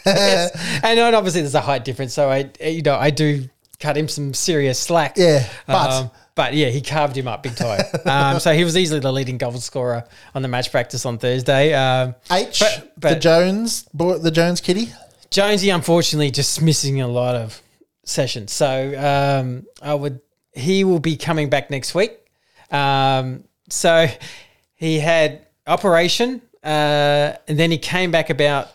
[SPEAKER 5] Yes. and obviously there's a height difference, so I you know I do cut him some serious slack.
[SPEAKER 4] Yeah, but-
[SPEAKER 5] um, but yeah, he carved him up big time. um, so he was easily the leading goal scorer on the match practice on Thursday. Um,
[SPEAKER 4] H,
[SPEAKER 5] But-
[SPEAKER 4] the Jones, the Jones kitty.
[SPEAKER 5] Jonesy, unfortunately, just missing a lot of sessions. So um, I would he will be coming back next week. Um, so he had operation, uh, and then he came back about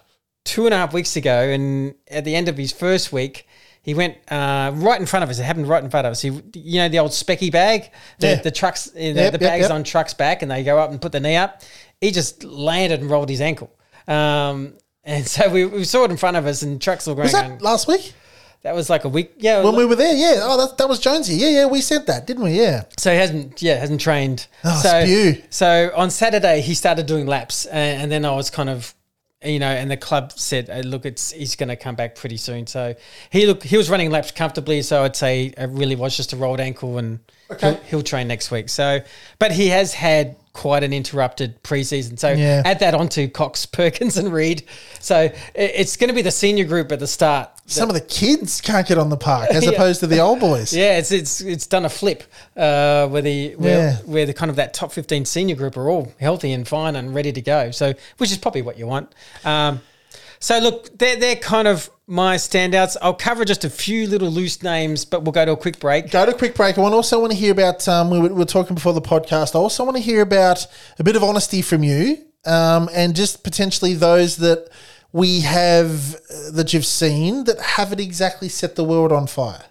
[SPEAKER 5] two and a half weeks ago. And at the end of his first week, he went uh, right in front of us. It happened right in front of us. He, you know, the old specky bag, the,
[SPEAKER 4] Yeah.
[SPEAKER 5] the trucks, the,
[SPEAKER 4] Yep,
[SPEAKER 5] the
[SPEAKER 4] yep,
[SPEAKER 5] bag's
[SPEAKER 4] yep.
[SPEAKER 5] on trucks back, and they go up and put the knee up. He just landed and rolled his ankle. Um, and so we, we saw it in front of us, and trucks were going.
[SPEAKER 4] Was that last week
[SPEAKER 5] that was like a week. Yeah.
[SPEAKER 4] when we were there? Yeah. Oh, that, that was Jonesy. Yeah, yeah. We said that, didn't we? Yeah.
[SPEAKER 5] so he hasn't, yeah, hasn't trained.
[SPEAKER 4] Oh,
[SPEAKER 5] so,
[SPEAKER 4] spew.
[SPEAKER 5] so on Saturday he started doing laps, and, and then I was kind of, you know, and the club said, uh, look, it's he's going to come back pretty soon. So he look he was running laps comfortably. So I'd say it really was just a rolled ankle, and
[SPEAKER 4] Okay.
[SPEAKER 5] he'll, he'll train next week. So, but he has had quite an interrupted preseason. So
[SPEAKER 4] Yeah.
[SPEAKER 5] add that onto Cox, [LAUGHS] Perkins, and Reid. So it's going to be the senior group at the start.
[SPEAKER 4] Some of the kids can't get on the park as [LAUGHS]
[SPEAKER 5] Yeah.
[SPEAKER 4] opposed to the old boys. [LAUGHS]
[SPEAKER 5] Yeah, it's it's it's done a flip uh, where the where,
[SPEAKER 4] Yeah.
[SPEAKER 5] where the kind of that top fifteen senior group are all healthy and fine and ready to go. So which is probably what you want. Um, so look, they're they're kind of my standouts. I'll cover just a few little loose names, but we'll go to a quick break.
[SPEAKER 4] Go to a quick break. I want also want to hear about. Um, we were, we were talking before the podcast. I also want to hear about a bit of honesty from you, um, and just potentially those that we have uh, that you've seen that haven't exactly set the world on fire.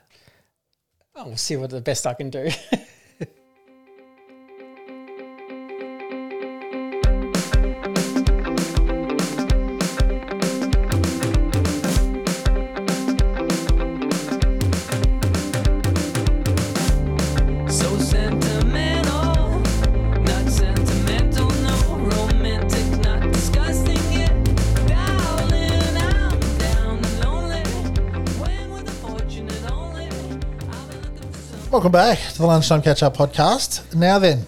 [SPEAKER 5] Oh, we'll see what the best I can do. [LAUGHS]
[SPEAKER 4] Welcome back to the Lunchtime Catch Up podcast. Now then,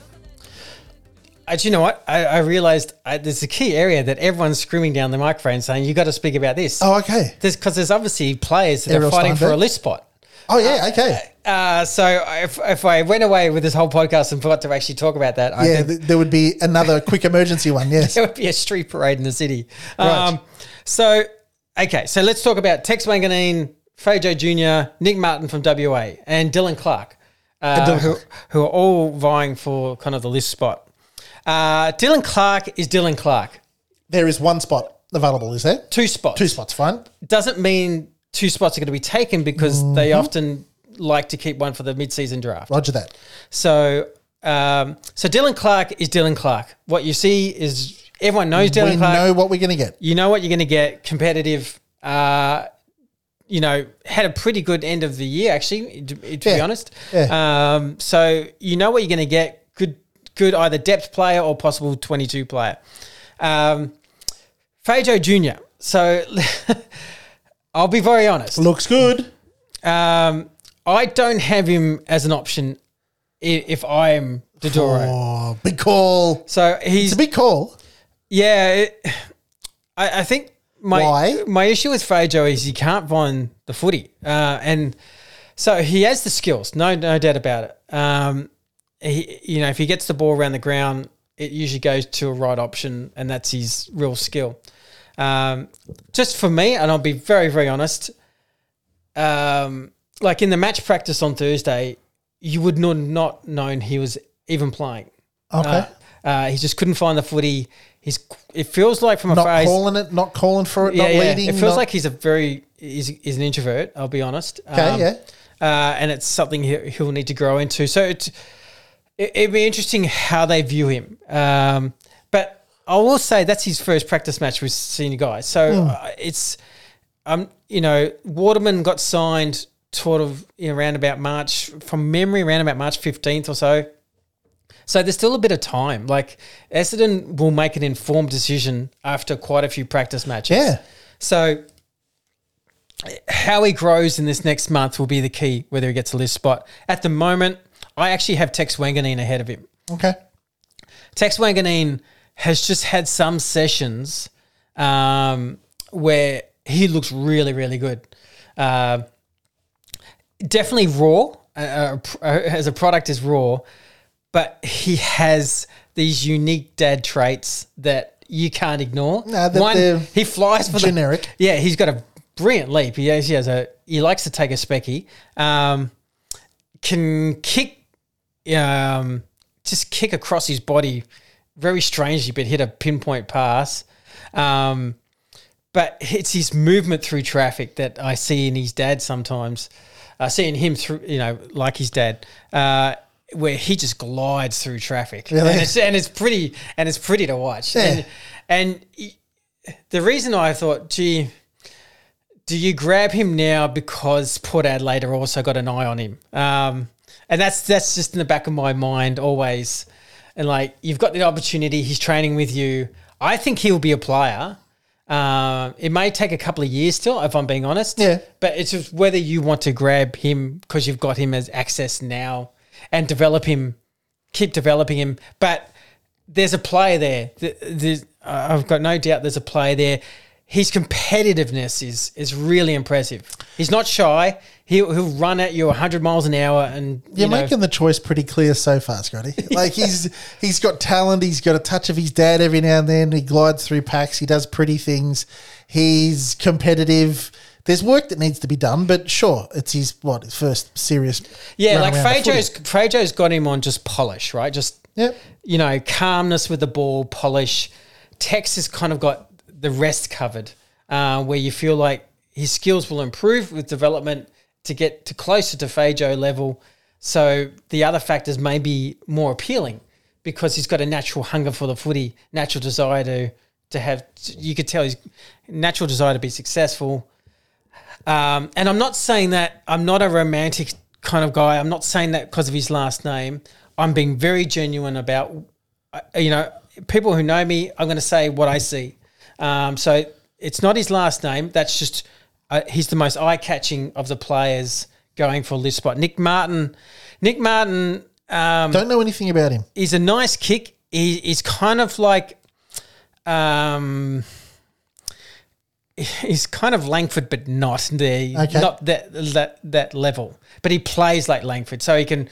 [SPEAKER 5] Uh, do you know what? I, I realized I, there's a key area that everyone's screaming down the microphone saying you got to speak about this.
[SPEAKER 4] oh okay.
[SPEAKER 5] Because there's obviously players that
[SPEAKER 4] Ariel
[SPEAKER 5] are fighting for a list spot.
[SPEAKER 4] Oh yeah, okay.
[SPEAKER 5] Uh, so if, if I went away with this whole podcast and forgot to actually talk about that, I
[SPEAKER 4] Yeah,
[SPEAKER 5] think
[SPEAKER 4] th- there would be another quick emergency one. Yes. [LAUGHS]
[SPEAKER 5] there would be a street parade in the city.
[SPEAKER 4] Right.
[SPEAKER 5] Um, so okay, so let's talk about Tex Wanganeen, Fajo Jr., Nick Martin from WA, and Dylan Clarke, uh, who, who are all vying for kind of the list spot. Uh, Dylan Clarke is Dylan Clarke.
[SPEAKER 4] There is one spot available. Is there?
[SPEAKER 5] Two spots.
[SPEAKER 4] Two spots. Fine.
[SPEAKER 5] doesn't mean two spots are going to be taken because they often like to keep one for the mid-season draft.
[SPEAKER 4] Roger that.
[SPEAKER 5] So, um, so Dylan Clarke is Dylan Clarke. What you see is everyone knows Dylan Clark.
[SPEAKER 4] we
[SPEAKER 5] Clark.
[SPEAKER 4] know what we're going to get.
[SPEAKER 5] you know what you're going to get. Competitive. Uh, you know, had a pretty good end of the year actually. To, to be honest.
[SPEAKER 4] Yeah.
[SPEAKER 5] Um, so you know what you're going to get. Good, good either depth player or possible 22 player. Um, Fajo Jr. So [LAUGHS] I'll be very honest.
[SPEAKER 4] Looks good.
[SPEAKER 5] Um, I don't have him as an option if I'm Dodoro.
[SPEAKER 4] Oh, big call.
[SPEAKER 5] So
[SPEAKER 4] It's
[SPEAKER 5] he's
[SPEAKER 4] a big call.
[SPEAKER 5] yeah. It, I, I think my
[SPEAKER 4] Why?
[SPEAKER 5] my issue with Fajo is he can't find the footy, uh, and so he has the skills, no no doubt about it. Um, he you know if he gets the ball around the ground, it usually goes to a right option, and that's his real skill. Um, just for me, and I'll be very very honest. Um, like in the match practice on Thursday, you would not not known he was even playing.
[SPEAKER 4] Okay.
[SPEAKER 5] Uh, uh, he just couldn't find the footy. He's. It feels like from a
[SPEAKER 4] not calling it, not calling for it,
[SPEAKER 5] yeah,
[SPEAKER 4] not
[SPEAKER 5] yeah.
[SPEAKER 4] leading.
[SPEAKER 5] It feels
[SPEAKER 4] not-
[SPEAKER 5] like he's a very. He's, he's an introvert. I'll be honest.
[SPEAKER 4] Okay,
[SPEAKER 5] Um,
[SPEAKER 4] yeah.
[SPEAKER 5] Uh, and it's something he, he'll need to grow into. So it's, it, it'd be interesting how they view him. Um, but I will say that's his first practice match with senior guys. So
[SPEAKER 4] Hmm.
[SPEAKER 5] uh, it's, um, you know, Waterman got signed sort of you know, around about March, from memory, around about March 15th or so. So there's still a bit of time. Like Essendon will make an informed decision after quite a few practice matches.
[SPEAKER 4] Yeah.
[SPEAKER 5] So how he grows in this next month will be the key, whether he gets a list spot. At the moment, I actually have Tex Wanganeen ahead of him.
[SPEAKER 4] Okay.
[SPEAKER 5] Tex Wanganeen has just had some sessions um, where he looks really, really good. Uh, definitely raw, uh, uh, uh, as a product is raw, but he has these unique dad traits that you can't ignore.
[SPEAKER 4] No, that they're
[SPEAKER 5] he flies for
[SPEAKER 4] generic.
[SPEAKER 5] The, yeah, he's got a brilliant leap. He has, he has a he likes to take a specky. Um, can kick, um, just kick across his body very strangely, but hit a pinpoint pass. Um, but it's his movement through traffic that I see in his dad sometimes. I see in him through, you know, like his dad, uh, where he just glides through traffic,
[SPEAKER 4] Really?
[SPEAKER 5] and it's and it's pretty and it's pretty to watch.
[SPEAKER 4] Yeah.
[SPEAKER 5] And, and he- the reason I thought, gee, do you grab him now because Port Adelaide are also got an eye on him? Um, and that's that's just in the back of my mind always. And like you've got the opportunity, he's training with you. I think he'll be a player. Um, it may take a couple of years still, if I'm being honest.
[SPEAKER 4] Yeah.
[SPEAKER 5] But it's just whether you want to grab him because you've got him as access now. And develop him, keep developing him. But there's a player there. There's, uh, I've got no doubt there's a player there. His competitiveness is is really impressive. He's not shy. He'll, he'll run at you 100 miles an hour, and you
[SPEAKER 4] You're
[SPEAKER 5] know,
[SPEAKER 4] making the choice pretty clear so far, Scotty. [LAUGHS] Like he's he's got talent. He's got a touch of his dad every now and then. He glides through packs. He does pretty things. He's competitive. There's work that needs to be done, but sure, it's his what his first serious.
[SPEAKER 5] yeah, like
[SPEAKER 4] around the footy.
[SPEAKER 5] Frejo's Frejo's got him on just polish, right? Just
[SPEAKER 4] Yep.
[SPEAKER 5] you know, calmness with the ball, polish. Tex has kind of got the rest covered, uh, where you feel like his skills will improve with development to get to closer to Fajo level. So the other factors may be more appealing because he's got a natural hunger for the footy, natural desire to to have. You could tell his natural desire to be successful. Um, and I'm not saying that I'm not a romantic kind of guy. I'm not saying that because of his last name. I'm being very genuine about, uh, you know, people who know me. I'm going to say what I see. Um, so it's not his last name. That's just uh, he's the most eye catching of the players going for this spot. Nick Martin. Nick Martin um,
[SPEAKER 4] Don't know anything about him.
[SPEAKER 5] he's a nice kick. He, he's kind of like, um, he's kind of Langford, but not there,
[SPEAKER 4] Okay.
[SPEAKER 5] not that that that level. But he plays like Langford, so he can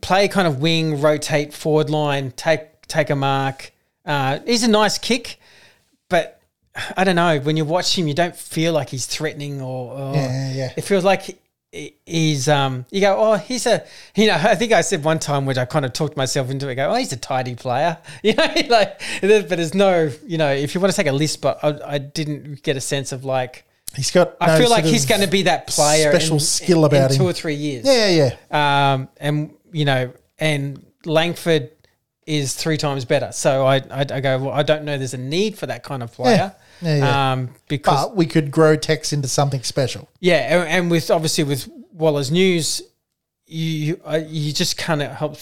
[SPEAKER 5] play kind of wing, rotate forward line, take take a mark. Uh, he's a nice kick, but I don't know. When you watch him, you don't feel like he's threatening or, or
[SPEAKER 4] Yeah, yeah.
[SPEAKER 5] It feels like he's um. You go, oh, he's a. You know, I think I said one time, which I kind of talked myself into it. Go, oh, he's a tidy player. [LAUGHS] You know, [LAUGHS] like, but there's no. You know, if you want to take a list, but I, I didn't get a sense of like.
[SPEAKER 4] He's got.
[SPEAKER 5] I
[SPEAKER 4] no
[SPEAKER 5] feel like he's going to be that player.
[SPEAKER 4] special
[SPEAKER 5] in,
[SPEAKER 4] skill about
[SPEAKER 5] in two
[SPEAKER 4] him.
[SPEAKER 5] or three years.
[SPEAKER 4] Yeah, yeah.
[SPEAKER 5] Um, and you know, and Langford is three times better. So I, I, I go, well, I don't know. There's a need for that kind of player.
[SPEAKER 4] Yeah, yeah.
[SPEAKER 5] Um, because
[SPEAKER 4] But we could grow Tex into something special.
[SPEAKER 5] yeah, and, and with obviously with Waller's news, you you, uh, you just kind of help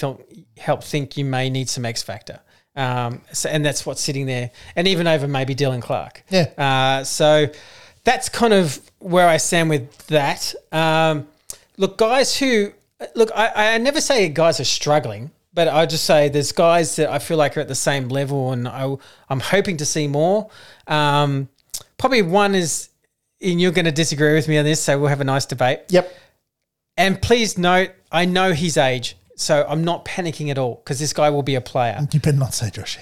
[SPEAKER 5] help think you may need some X factor. Um, so, and that's what's sitting there, and even over maybe Dylan Clarke.
[SPEAKER 4] Yeah.
[SPEAKER 5] Uh, so that's kind of where I stand with that. Um, look, guys who look, I, I never say guys are struggling, but I just say there's guys that I feel like are at the same level, and I, I'm hoping to see more. Um, probably one is, and you're going to disagree with me on this, so we'll have a nice debate.
[SPEAKER 4] Yep.
[SPEAKER 5] And please note, I know his age, so I'm not panicking at all because this guy will be a player.
[SPEAKER 4] You better not say Josh.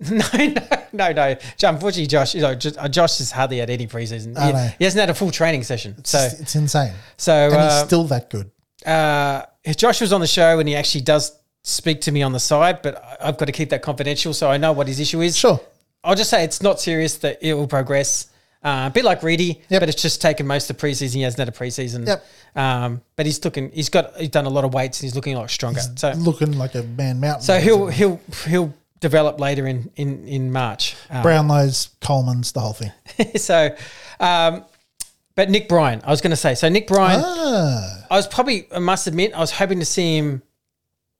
[SPEAKER 4] [LAUGHS]
[SPEAKER 5] no, no, no, no. Unfortunately, Josh, you know, uh, Josh has hardly had any preseason.
[SPEAKER 4] I
[SPEAKER 5] He,
[SPEAKER 4] know.
[SPEAKER 5] he hasn't had a full training session. So,
[SPEAKER 4] It's, it's insane.
[SPEAKER 5] so
[SPEAKER 4] And
[SPEAKER 5] uh,
[SPEAKER 4] he's still that good.
[SPEAKER 5] uh, Josh was on the show and he actually does speak to me on the side, but I've got to keep that confidential so I know what his issue is.
[SPEAKER 4] Sure.
[SPEAKER 5] I'll just say it's not serious that it will progress. Uh, a bit like Reedy,
[SPEAKER 4] Yep.
[SPEAKER 5] but it's just taken most of the preseason. He hasn't had a preseason.
[SPEAKER 4] Yep.
[SPEAKER 5] Um, but he's looking. He's got. He's done a lot of weights and he's looking a lot stronger. So,
[SPEAKER 4] Looking like a man mountain.
[SPEAKER 5] so he'll he'll he'll develop later in in in March. Um,
[SPEAKER 4] Brownlow's, Coleman's, the whole thing. [LAUGHS]
[SPEAKER 5] so, um, but Nick Bryan, I was going to say. So Nick Bryan,
[SPEAKER 4] Ah,
[SPEAKER 5] I was probably, I must admit, I was hoping to see him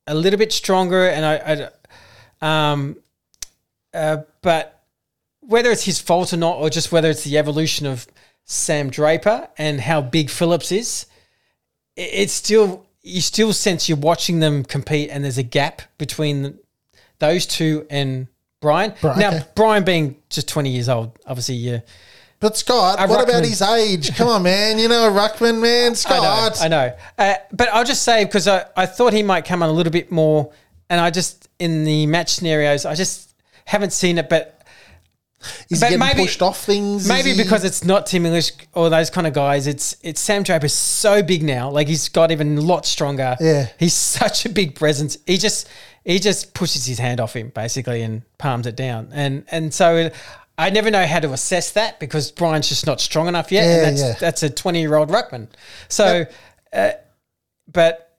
[SPEAKER 5] a little bit stronger, and I, I um, uh, but whether it's his fault or not, or just whether it's the evolution of Sam Draper and how big Phillips is, it, it's still you still sense you're watching them compete, and there's a gap between those two and Bryan.
[SPEAKER 4] Bryan,
[SPEAKER 5] now. Bryan being just 20 years old, obviously, yeah.
[SPEAKER 4] But Scott,
[SPEAKER 5] A
[SPEAKER 4] what about his age? Come on, man. You know, a ruckman, man. Scott. [LAUGHS]
[SPEAKER 5] I know. I know. Uh, but I'll just say because I, I thought he might come on a little bit more, and I just in the match scenarios I just haven't seen it. But
[SPEAKER 4] Is
[SPEAKER 5] but
[SPEAKER 4] he getting
[SPEAKER 5] maybe-
[SPEAKER 4] pushed off things?
[SPEAKER 5] Maybe because it's not Tim English or those kind of guys. It's it's Sam Draper's so big now. Like he's got even a lot stronger.
[SPEAKER 4] Yeah.
[SPEAKER 5] He's [LAUGHS] such a big presence. He just he just pushes his hand off him basically and palms it down. And and so I never know how to assess that because Bryan's just not strong enough yet.
[SPEAKER 4] Yeah,
[SPEAKER 5] and that's
[SPEAKER 4] yeah.
[SPEAKER 5] that's a twenty year old ruckman. So uh, but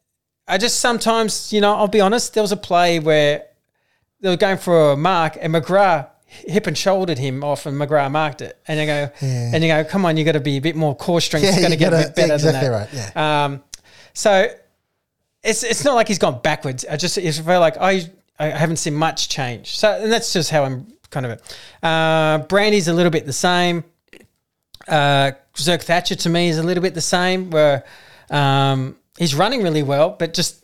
[SPEAKER 5] I just sometimes, you know, I'll be honest, there was a play where they were going for a mark and McGrath hip and shouldered him off and McGrath marked it. And you go,
[SPEAKER 4] Yeah.
[SPEAKER 5] and you go, come on, you got to be a bit more core strength.
[SPEAKER 4] Yeah,
[SPEAKER 5] it's going to get
[SPEAKER 4] gotta-
[SPEAKER 5] a bit better
[SPEAKER 4] exactly
[SPEAKER 5] than
[SPEAKER 4] right, yeah.
[SPEAKER 5] Um, so it's it's not like he's gone backwards. I just it's feel like I I haven't seen much change. So and that's just how I'm kind of it. Uh, Brandy's a little bit the same. Uh, Zerk Thatcher to me is a little bit the same. Where um, he's running really well, but just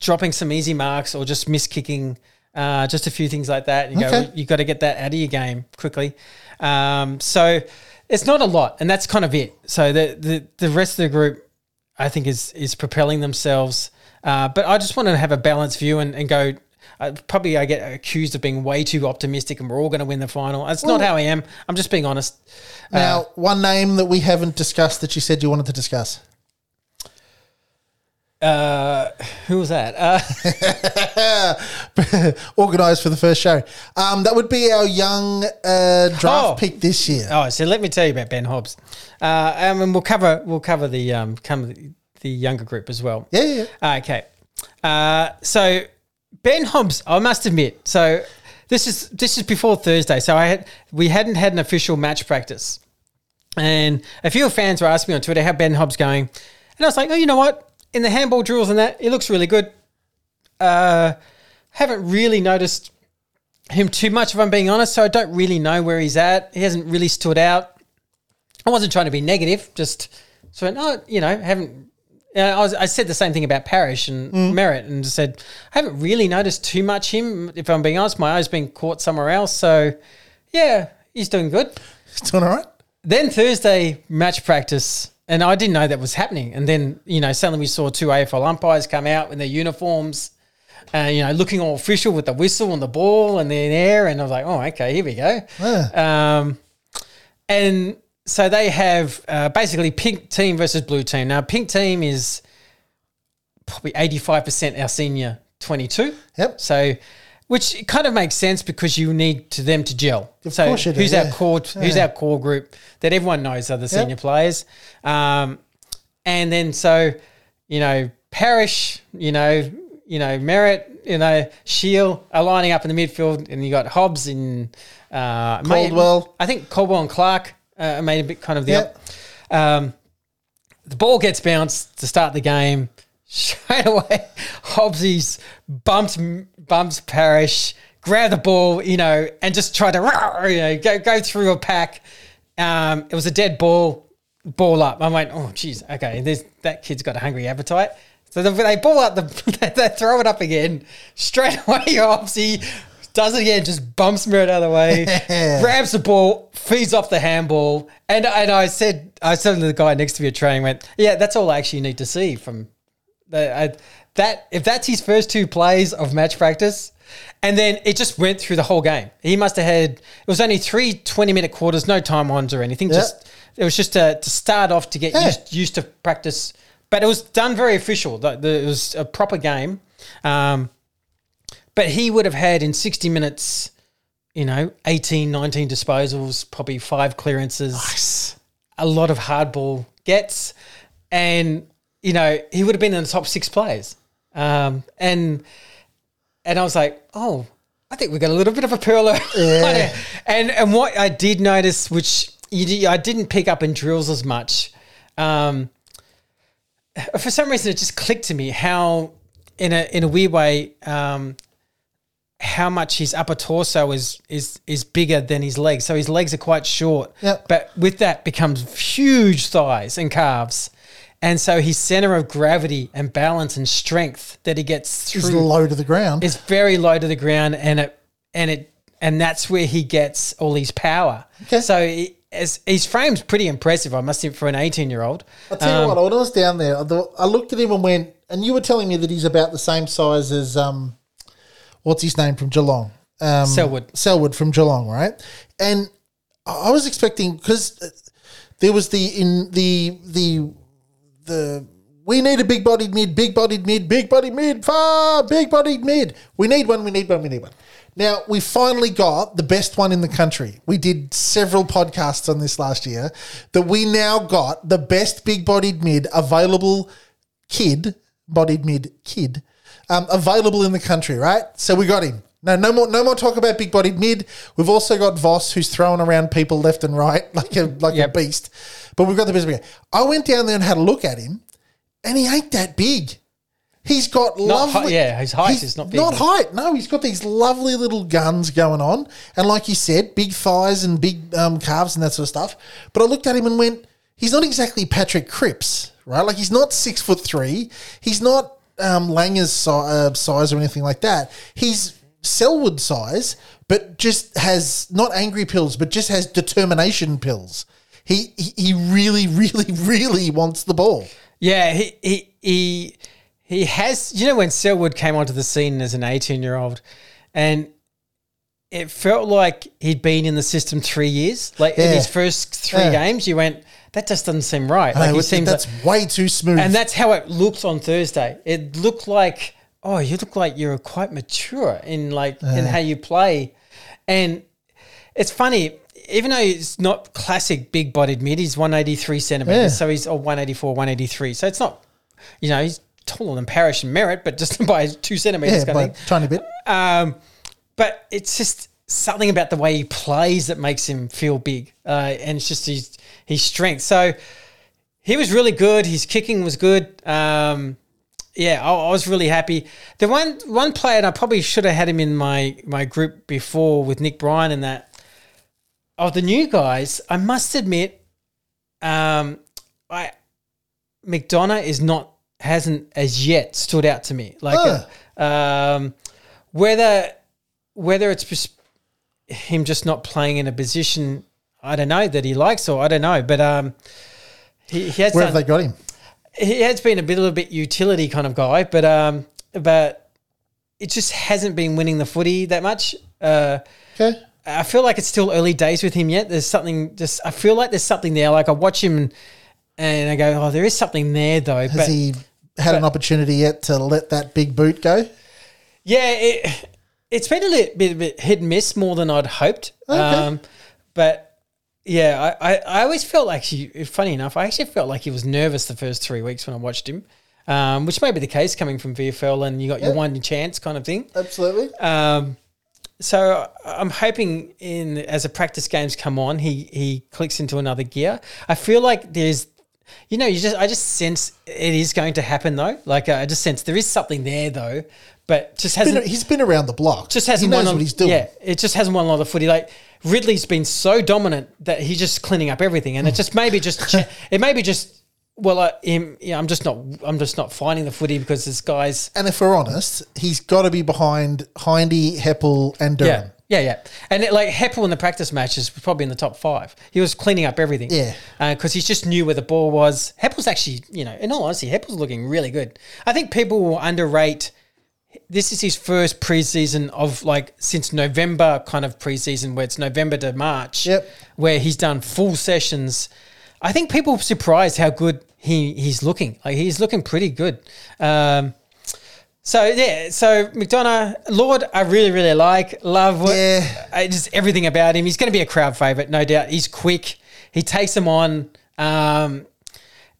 [SPEAKER 5] dropping some easy marks or just miss kicking, uh, just a few things like that. You
[SPEAKER 4] Okay.
[SPEAKER 5] go, you got to get that out of your game quickly. Um, so it's not a lot, and that's kind of it. So the the, the rest of the group, I think, is is propelling themselves. Uh, but I just want to have a balanced view and, and go. Uh, probably I get accused of being way too optimistic and we're all going to win the final. That's not how I am. I'm just being honest.
[SPEAKER 4] Now, one name that we haven't discussed that you said you wanted to discuss.
[SPEAKER 5] Uh, who was that? Uh, [LAUGHS]
[SPEAKER 4] Organised for the first show. Um, that would be our young uh, draft
[SPEAKER 5] Oh.
[SPEAKER 4] pick this year.
[SPEAKER 5] Oh, so let me tell you about Ben Hobbs, uh, um, and we'll cover we'll cover the um, cover the, the younger group as well.
[SPEAKER 4] Yeah, yeah, yeah.
[SPEAKER 5] Okay, uh, so Ben Hobbs, I must admit, so this is this is before Thursday, so I had we hadn't had an official match practice, and a few fans were asking me on Twitter how Ben Hobbs going, and I was like, oh, you know what? In the handball drills and that, it looks really good. Uh, haven't really noticed him too much, if I'm being honest. So I don't really know where he's at. He hasn't really stood out. I wasn't trying to be negative, just so no, you know, haven't. I, was, I said the same thing about Parish and Merrett, and just said I haven't really noticed too much him. If I'm being honest, my eye's been caught somewhere else. So yeah, he's doing good.
[SPEAKER 4] It's doing all right.
[SPEAKER 5] Then Thursday match practice, and I didn't know that was happening. And then you know suddenly we saw two AFL umpires come out in their uniforms, uh, you know, looking all official with the whistle and the ball and the air, and I was like, oh, okay, here we go. Um, and so they have uh, basically pink team versus blue team. Now, pink team is probably 85% our senior 22.
[SPEAKER 4] Yep.
[SPEAKER 5] So, which kind of makes sense because you need to them to gel. so,
[SPEAKER 4] course you do,
[SPEAKER 5] who's
[SPEAKER 4] yeah.
[SPEAKER 5] our core? Who's our core group that everyone knows are the senior players? Um, and then so, you know, Parish, you know, you know, Merrett, you know, Shiel are lining up in the midfield, and you got Hobbs and uh,
[SPEAKER 4] Caldwell.
[SPEAKER 5] I think Caldwell and Clark uh, made a bit kind of the
[SPEAKER 4] Yep.
[SPEAKER 5] up. Um, the ball gets bounced to start the game. [LAUGHS] Straight away, Hobbsies bumps bumps Parish, grab the ball, you know, and just try to [LAUGHS] you know go go through a pack. Um, it was a dead ball, ball up. I went, oh geez, okay, there's that kid's got a hungry appetite. So they, they ball up the, [LAUGHS] they throw it up again. Straight away, Hobbsy does it again, just bumps Merrett out of the way, [LAUGHS] grabs the ball, feeds off the handball, and and I said I said to the guy next to me at training, went, yeah, that's all I actually need to see from the, I, that. If that's his first two plays of match practice, and then it just went through the whole game. He must have had it was only three 20 minute quarters, no time ons or anything.
[SPEAKER 4] Yeah.
[SPEAKER 5] Just it was just to, to start off to get
[SPEAKER 4] Yeah.
[SPEAKER 5] used, used to practice. But it was done very official. The, the, it was a proper game. Um, but he would have had in 60 minutes, you know, 18, 19 disposals, probably five clearances, a lot of hardball gets. And, you know, he would have been in the top six players. Um, and and I was like, oh, I think we got a little bit of a pearler. [LAUGHS] and and what I did notice, which you, I didn't pick up in drills as much, um, for some reason it just clicked to me how, in a in a weird way, um, how much his upper torso is is is bigger than his legs. So his legs are quite short.
[SPEAKER 4] Yep.
[SPEAKER 5] But with that becomes huge thighs and calves. And so his center of gravity and balance and strength that he gets through
[SPEAKER 4] low to the ground.
[SPEAKER 5] is very low to the ground and it and it and that's where he gets all his power.
[SPEAKER 4] Okay.
[SPEAKER 5] So he, as, his frame's pretty impressive, I must say, for an 18 year old.
[SPEAKER 4] I'll tell you what, when I was down there, I looked at him and went, and you were telling me that he's about the same size as, um, what's his name from Geelong? Um,
[SPEAKER 5] Selwood.
[SPEAKER 4] Selwood from Geelong, right? And I was expecting, because there was the, in the, the, the, we need a big bodied mid, big bodied mid, big bodied mid, far, big bodied mid. We need one, we need one, we need one. Now, we finally got the best one in the country. We did several podcasts on this last year that we now got the best big bodied mid available kid, bodied mid kid, um, available in the country, right? So we got him. No, no more, no more talk about big bodied mid. We've also got Voss, who's throwing around people left and right [LAUGHS] like a like a beast. But we've got the best. I went down there and had a look at him, and he ain't that big. He's got
[SPEAKER 5] Not
[SPEAKER 4] lovely.
[SPEAKER 5] hi- yeah, his height is not big.
[SPEAKER 4] Not height. No, he's got these lovely little guns going on, and like you said, big thighs and big um, calves and that sort of stuff. But I looked at him and went, he's not exactly Patrick Cripps, right? Like he's not six foot three. He's not um, Langer's si- uh, size or anything like that. He's Selwood size, but just has not angry pills, but just has determination pills. He he, he really, [LAUGHS] really, really wants the ball.
[SPEAKER 5] Yeah, he he he he has. You know when Selwood came onto the scene as an eighteen-year-old, and it felt like he'd been in the system three years. Like in his first three
[SPEAKER 4] Yeah.
[SPEAKER 5] games, you went, "That just doesn't seem right." Like
[SPEAKER 4] know,
[SPEAKER 5] he seems
[SPEAKER 4] that's
[SPEAKER 5] like,
[SPEAKER 4] way too smooth.
[SPEAKER 5] and that's how it looked on Thursday. It looked like, oh, you look like you're quite mature in like in how you play, and it's funny. Even though he's not classic big-bodied mid, he's 183 centimeters,
[SPEAKER 4] Yeah.
[SPEAKER 5] so he's or 184, 183. So it's not, you know, he's taller than Parish and Merrett, but just [LAUGHS] by two centimeters.
[SPEAKER 4] yeah,
[SPEAKER 5] kind
[SPEAKER 4] by
[SPEAKER 5] of
[SPEAKER 4] a tiny bit.
[SPEAKER 5] Um, but it's just something about the way he plays that makes him feel big, uh, and it's just his his strength. So he was really good. His kicking was good. Um, yeah, I, I was really happy. The one one player, and I probably should have had him in my my group before with Nick Bryan and that. Of the new guys, I must admit, um, I McDonough is not hasn't as yet stood out to me. Like, uh, um, whether whether it's just him just not playing in a position, I don't know that he likes, or I don't know, but um, he, he has
[SPEAKER 4] Where
[SPEAKER 5] done,
[SPEAKER 4] have they got him?
[SPEAKER 5] he has been a bit, little bit utility kind of guy, but um, but it just hasn't been winning the footy that much. Uh,
[SPEAKER 4] Okay.
[SPEAKER 5] I feel like it's still early days with him yet. There's something just I feel like there's something there. Like I watch him and, I go, oh, there is something there though.
[SPEAKER 4] Has
[SPEAKER 5] but
[SPEAKER 4] he had an opportunity yet to let that big boot go?
[SPEAKER 5] yeah, it, it's been a little bit, bit hit and miss more than I'd hoped. Um, but yeah, I, I, I always felt like he. Funny enough, I actually felt like he was nervous the first three weeks when I watched him. Um, which may be the case coming from VFL and you got your
[SPEAKER 4] Yeah.
[SPEAKER 5] one chance kind of thing.
[SPEAKER 4] Absolutely.
[SPEAKER 5] Um, so I'm hoping in as the practice games come on, he he clicks into another gear. I feel like there's, you know, you just I just sense it is going to happen though. Like I just sense there is something there though, but just hasn't
[SPEAKER 4] Been- he's been around the block.
[SPEAKER 5] just hasn't
[SPEAKER 4] he knows
[SPEAKER 5] won
[SPEAKER 4] what
[SPEAKER 5] on-
[SPEAKER 4] he's doing.
[SPEAKER 5] Yeah, it just hasn't won a lot of footy. Like Ridley's been so dominant that he's just cleaning up everything, and it just maybe just [LAUGHS] it maybe just well, uh, him. Yeah, I'm just not I'm just not finding the footy because this guy's
[SPEAKER 4] And if we're honest, he's got to be behind Hindy, Heppell, and Durham.
[SPEAKER 5] Yeah, yeah, yeah. And it, like Heppell in the practice matches was probably in the top five. He was cleaning up everything.
[SPEAKER 4] Yeah.
[SPEAKER 5] Because he just knew where the ball was. Heppell's actually, you know, in all honesty, Heppell's looking really good. I think people will underrate. This is his first preseason of like since November kind of preseason where it's November to March.
[SPEAKER 4] Yep.
[SPEAKER 5] Where he's done full sessions. I think people are surprised how good he he's looking. Like he's looking pretty good. Um, so yeah, so McDonough, Lord, I really really like, love what,
[SPEAKER 4] Yeah.
[SPEAKER 5] I just everything about him. He's going to be a crowd favorite, no doubt. He's quick. He takes them on. Um,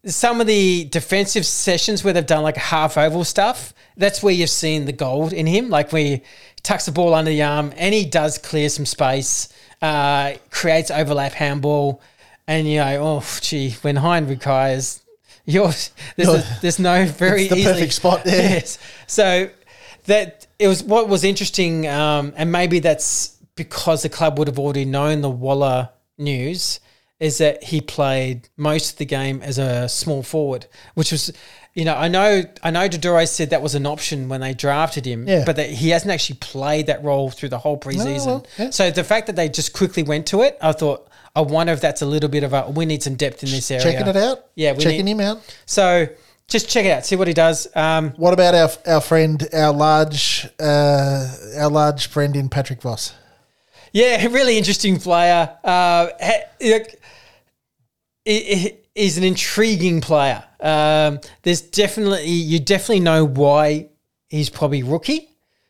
[SPEAKER 5] some of the defensive sessions where they've done like half oval stuff, that's where you've seen the gold in him. Like where he tucks the ball under the arm and he does clear some space, uh, creates overlap handball, and you know, oh gee, when Hind retires, you're there's, a, there's no [LAUGHS] very
[SPEAKER 4] It's the
[SPEAKER 5] easily-
[SPEAKER 4] perfect spot there.
[SPEAKER 5] Yes. So that it was what was interesting, um, and maybe that's because the club would have already known the Waller news, is that he played most of the game as a small forward, which was, you know, I know I know Dodoro said that was an option when they drafted him,
[SPEAKER 4] Yeah.
[SPEAKER 5] but that he hasn't actually played that role through the whole preseason.
[SPEAKER 4] well, yeah.
[SPEAKER 5] So the fact that they just quickly went to it, I thought. I wonder if that's a little bit of a we need some depth in this area.
[SPEAKER 4] Checking it out.
[SPEAKER 5] Yeah,
[SPEAKER 4] checking
[SPEAKER 5] need-
[SPEAKER 4] him out.
[SPEAKER 5] So just check it out, see what he does. Um,
[SPEAKER 4] What about our our friend, our large, uh, our large friend in Patrick Voss?
[SPEAKER 5] Yeah, [LAUGHS] really interesting player. Uh, look, he's an intriguing player. Um, there's definitely you definitely know why he's probably rookie.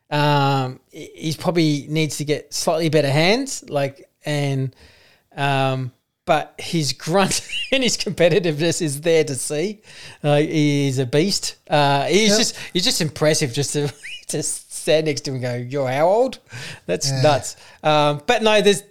[SPEAKER 5] Um, he's probably needs to get slightly better hands, like and um, but his grunt [LAUGHS] and his competitiveness is there to see. Uh, he's a beast. Uh, he's
[SPEAKER 4] Yep.
[SPEAKER 5] just he's just impressive just to [LAUGHS] just stand next to him and go, "You're how old?" That's nuts. Um, but no, there's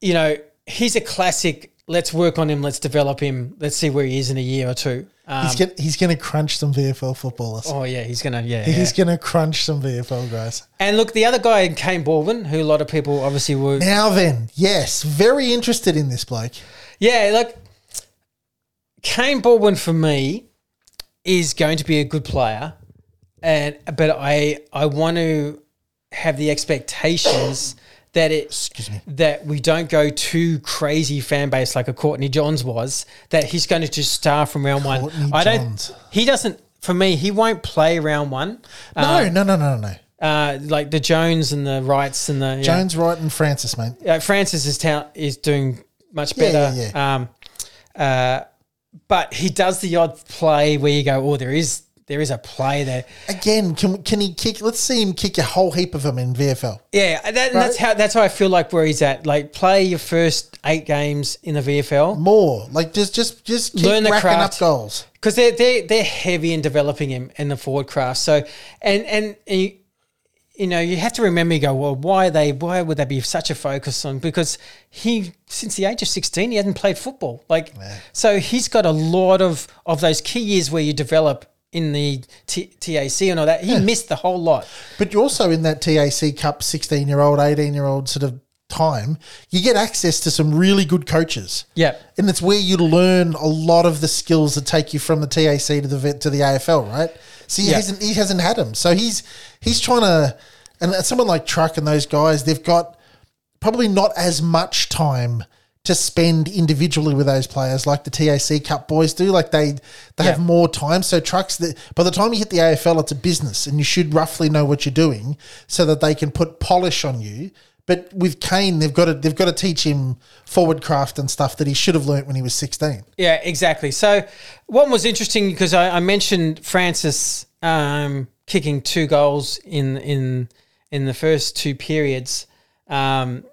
[SPEAKER 5] you know he's a classic. Let's work on him. Let's develop him. Let's see where he is in a year or two. Um,
[SPEAKER 4] He's get, he's going to crunch some VFL footballers.
[SPEAKER 5] oh yeah, he's gonna yeah.
[SPEAKER 4] He's
[SPEAKER 5] yeah.
[SPEAKER 4] going to crunch some VFL guys.
[SPEAKER 5] And look, the other guy, Kane Baldwin, who a lot of people obviously were
[SPEAKER 4] Now then, yes, very interested in this bloke.
[SPEAKER 5] Yeah, like Kane Baldwin for me, is going to be a good player, and but I I want to have the expectations that it that we don't go too crazy fan base like a Courtney Johns was. That he's going to just star from round one.
[SPEAKER 4] Courtney
[SPEAKER 5] I don't.
[SPEAKER 4] Johns.
[SPEAKER 5] He doesn't. For me, he won't play round one.
[SPEAKER 4] No, no, no, no, no.
[SPEAKER 5] Uh, like the Jones and the Wrights and the yeah.
[SPEAKER 4] Jones, Wright, and Francis, mate.
[SPEAKER 5] uh, Francis is ta- is doing much
[SPEAKER 4] Yeah,
[SPEAKER 5] better.
[SPEAKER 4] yeah, yeah.
[SPEAKER 5] Um, uh, but he does the odd play where you go, oh, there is there is a play there.
[SPEAKER 4] Again, can can he kick? Let's see him kick a whole heap of them in VFL.
[SPEAKER 5] Yeah, that, and that's how that's how I feel like where he's at. Like play your first eight games in the VFL
[SPEAKER 4] More like just just just
[SPEAKER 5] Learn the
[SPEAKER 4] racking
[SPEAKER 5] craft.
[SPEAKER 4] up goals.
[SPEAKER 5] because they're they they're heavy in developing him in the forward craft. So and and. and you, you know, you have to remember. You go, well, why are they? Why would they be such a focus on? Because he, since the age of sixteen, he hasn't played football. Like, so he's got a lot of of those key years where you develop in the T- TAC and all that. He missed the whole lot.
[SPEAKER 4] But you're also in that TAC Cup 16 year old, 18 year old sort of time, you get access to some really good coaches.
[SPEAKER 5] Yeah.
[SPEAKER 4] And it's where you learn a lot of the skills that take you from the TAC to the vet- to the AFL, right? So he
[SPEAKER 5] Yeah.
[SPEAKER 4] hasn't he hasn't had them. So he's he's trying to and someone like Truck and those guys, they've got probably not as much time to spend individually with those players like the TAC Cup boys do. Like they they have more time. So trucks that by the time you hit the AFL, it's a business, and you should roughly know what you're doing so that they can put polish on you. But with Kane, they've got to they've got to teach him forward craft and stuff that he should have learnt when he was 16.
[SPEAKER 5] Yeah, exactly. So, what was interesting because I, I mentioned Francis um, kicking two goals in in in the first two periods. Um,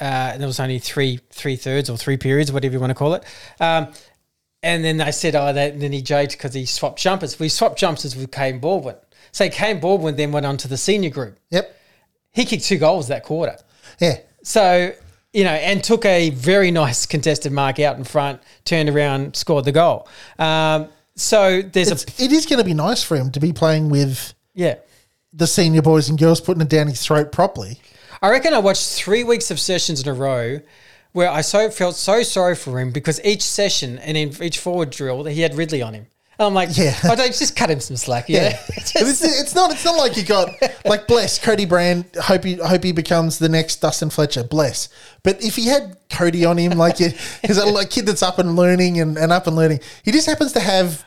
[SPEAKER 5] uh, and there was only three three thirds or three periods, whatever you want to call it. Um, and then they said, oh, that, then he joked because he swapped jumpers. We swapped jumpers with Kane Baldwin. So Kane Baldwin then went on to the senior group.
[SPEAKER 4] Yep.
[SPEAKER 5] He kicked two goals that quarter.
[SPEAKER 4] Yeah.
[SPEAKER 5] So, you know, and took a very nice contested mark out in front, turned around, scored the goal. Um, so there's
[SPEAKER 4] It's,
[SPEAKER 5] a
[SPEAKER 4] it is going to be nice for him to be playing with
[SPEAKER 5] yeah.
[SPEAKER 4] the senior boys and girls putting it down his throat properly.
[SPEAKER 5] I reckon I watched three weeks of sessions in a row where I so felt so sorry for him because each session and in each forward drill he had Ridley on him. And I'm like,
[SPEAKER 4] Yeah.
[SPEAKER 5] I don't just cut him some slack. Yeah.
[SPEAKER 4] Yeah, [LAUGHS] it's, it's not. It's not like you got like bless Cody Brand. Hope he hope he becomes the next Dustin Fletcher. Bless. But if he had Cody on him, like he's a like kid that's up and learning and, and up and learning. He just happens to have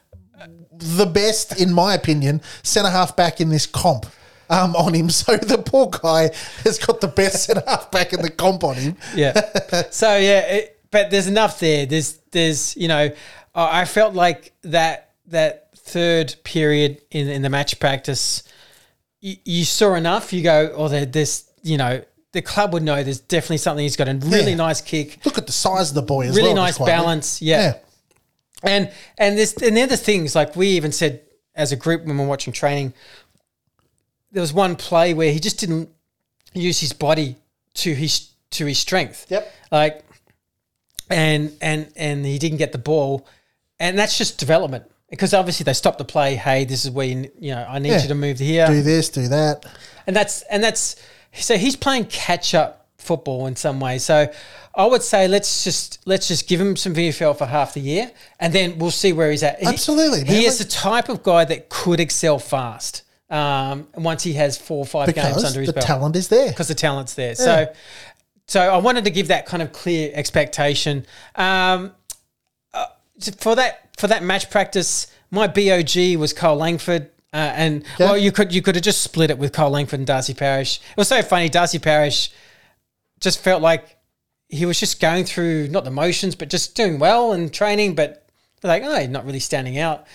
[SPEAKER 4] the best, in my opinion, centre half back in this comp. Um, on him, [LAUGHS] so the poor guy has got the best centre half back in the comp on him.
[SPEAKER 5] yeah. [LAUGHS] So yeah, it, but there's enough there. There's there's you know, I felt like that that third period in in the match practice, you, you saw enough. You go, oh, there, there's you know. The club would know there's definitely something. He's got a really
[SPEAKER 4] Yeah.
[SPEAKER 5] nice kick,
[SPEAKER 4] Look at the size of the boy as
[SPEAKER 5] really
[SPEAKER 4] well.
[SPEAKER 5] nice balance. Yeah.
[SPEAKER 4] Yeah,
[SPEAKER 5] And and this and the other things like we even said as a group when we're watching training, there was one play where he just didn't use his body to his to his strength.
[SPEAKER 4] Yep.
[SPEAKER 5] Like and and and he didn't get the ball, and that's just development because obviously they stopped the play. Hey, this is where you, you know I need
[SPEAKER 4] Yeah.
[SPEAKER 5] you to move here
[SPEAKER 4] do this, do that.
[SPEAKER 5] and that's and that's so he's playing catch up football in some way. So I would say let's just let's just give him some VFL for half the year, and then we'll see where he's at.
[SPEAKER 4] Absolutely,
[SPEAKER 5] he
[SPEAKER 4] man.
[SPEAKER 5] is the type of guy that could excel fast. Um, once he has four or five games under his belt,
[SPEAKER 4] the
[SPEAKER 5] belt,
[SPEAKER 4] talent is there.
[SPEAKER 5] because the talent's there. So, so I wanted to give that kind of clear expectation. Um, uh, for that for that match practice, my BOG was Kyle Langford. Uh, and
[SPEAKER 4] Yeah.
[SPEAKER 5] well, you could you could have just split it with Kyle Langford and Darcy Parish. It was so funny. Darcy Parish just felt like he was just going through not the motions, but just doing well and training. But like, oh, not really standing out.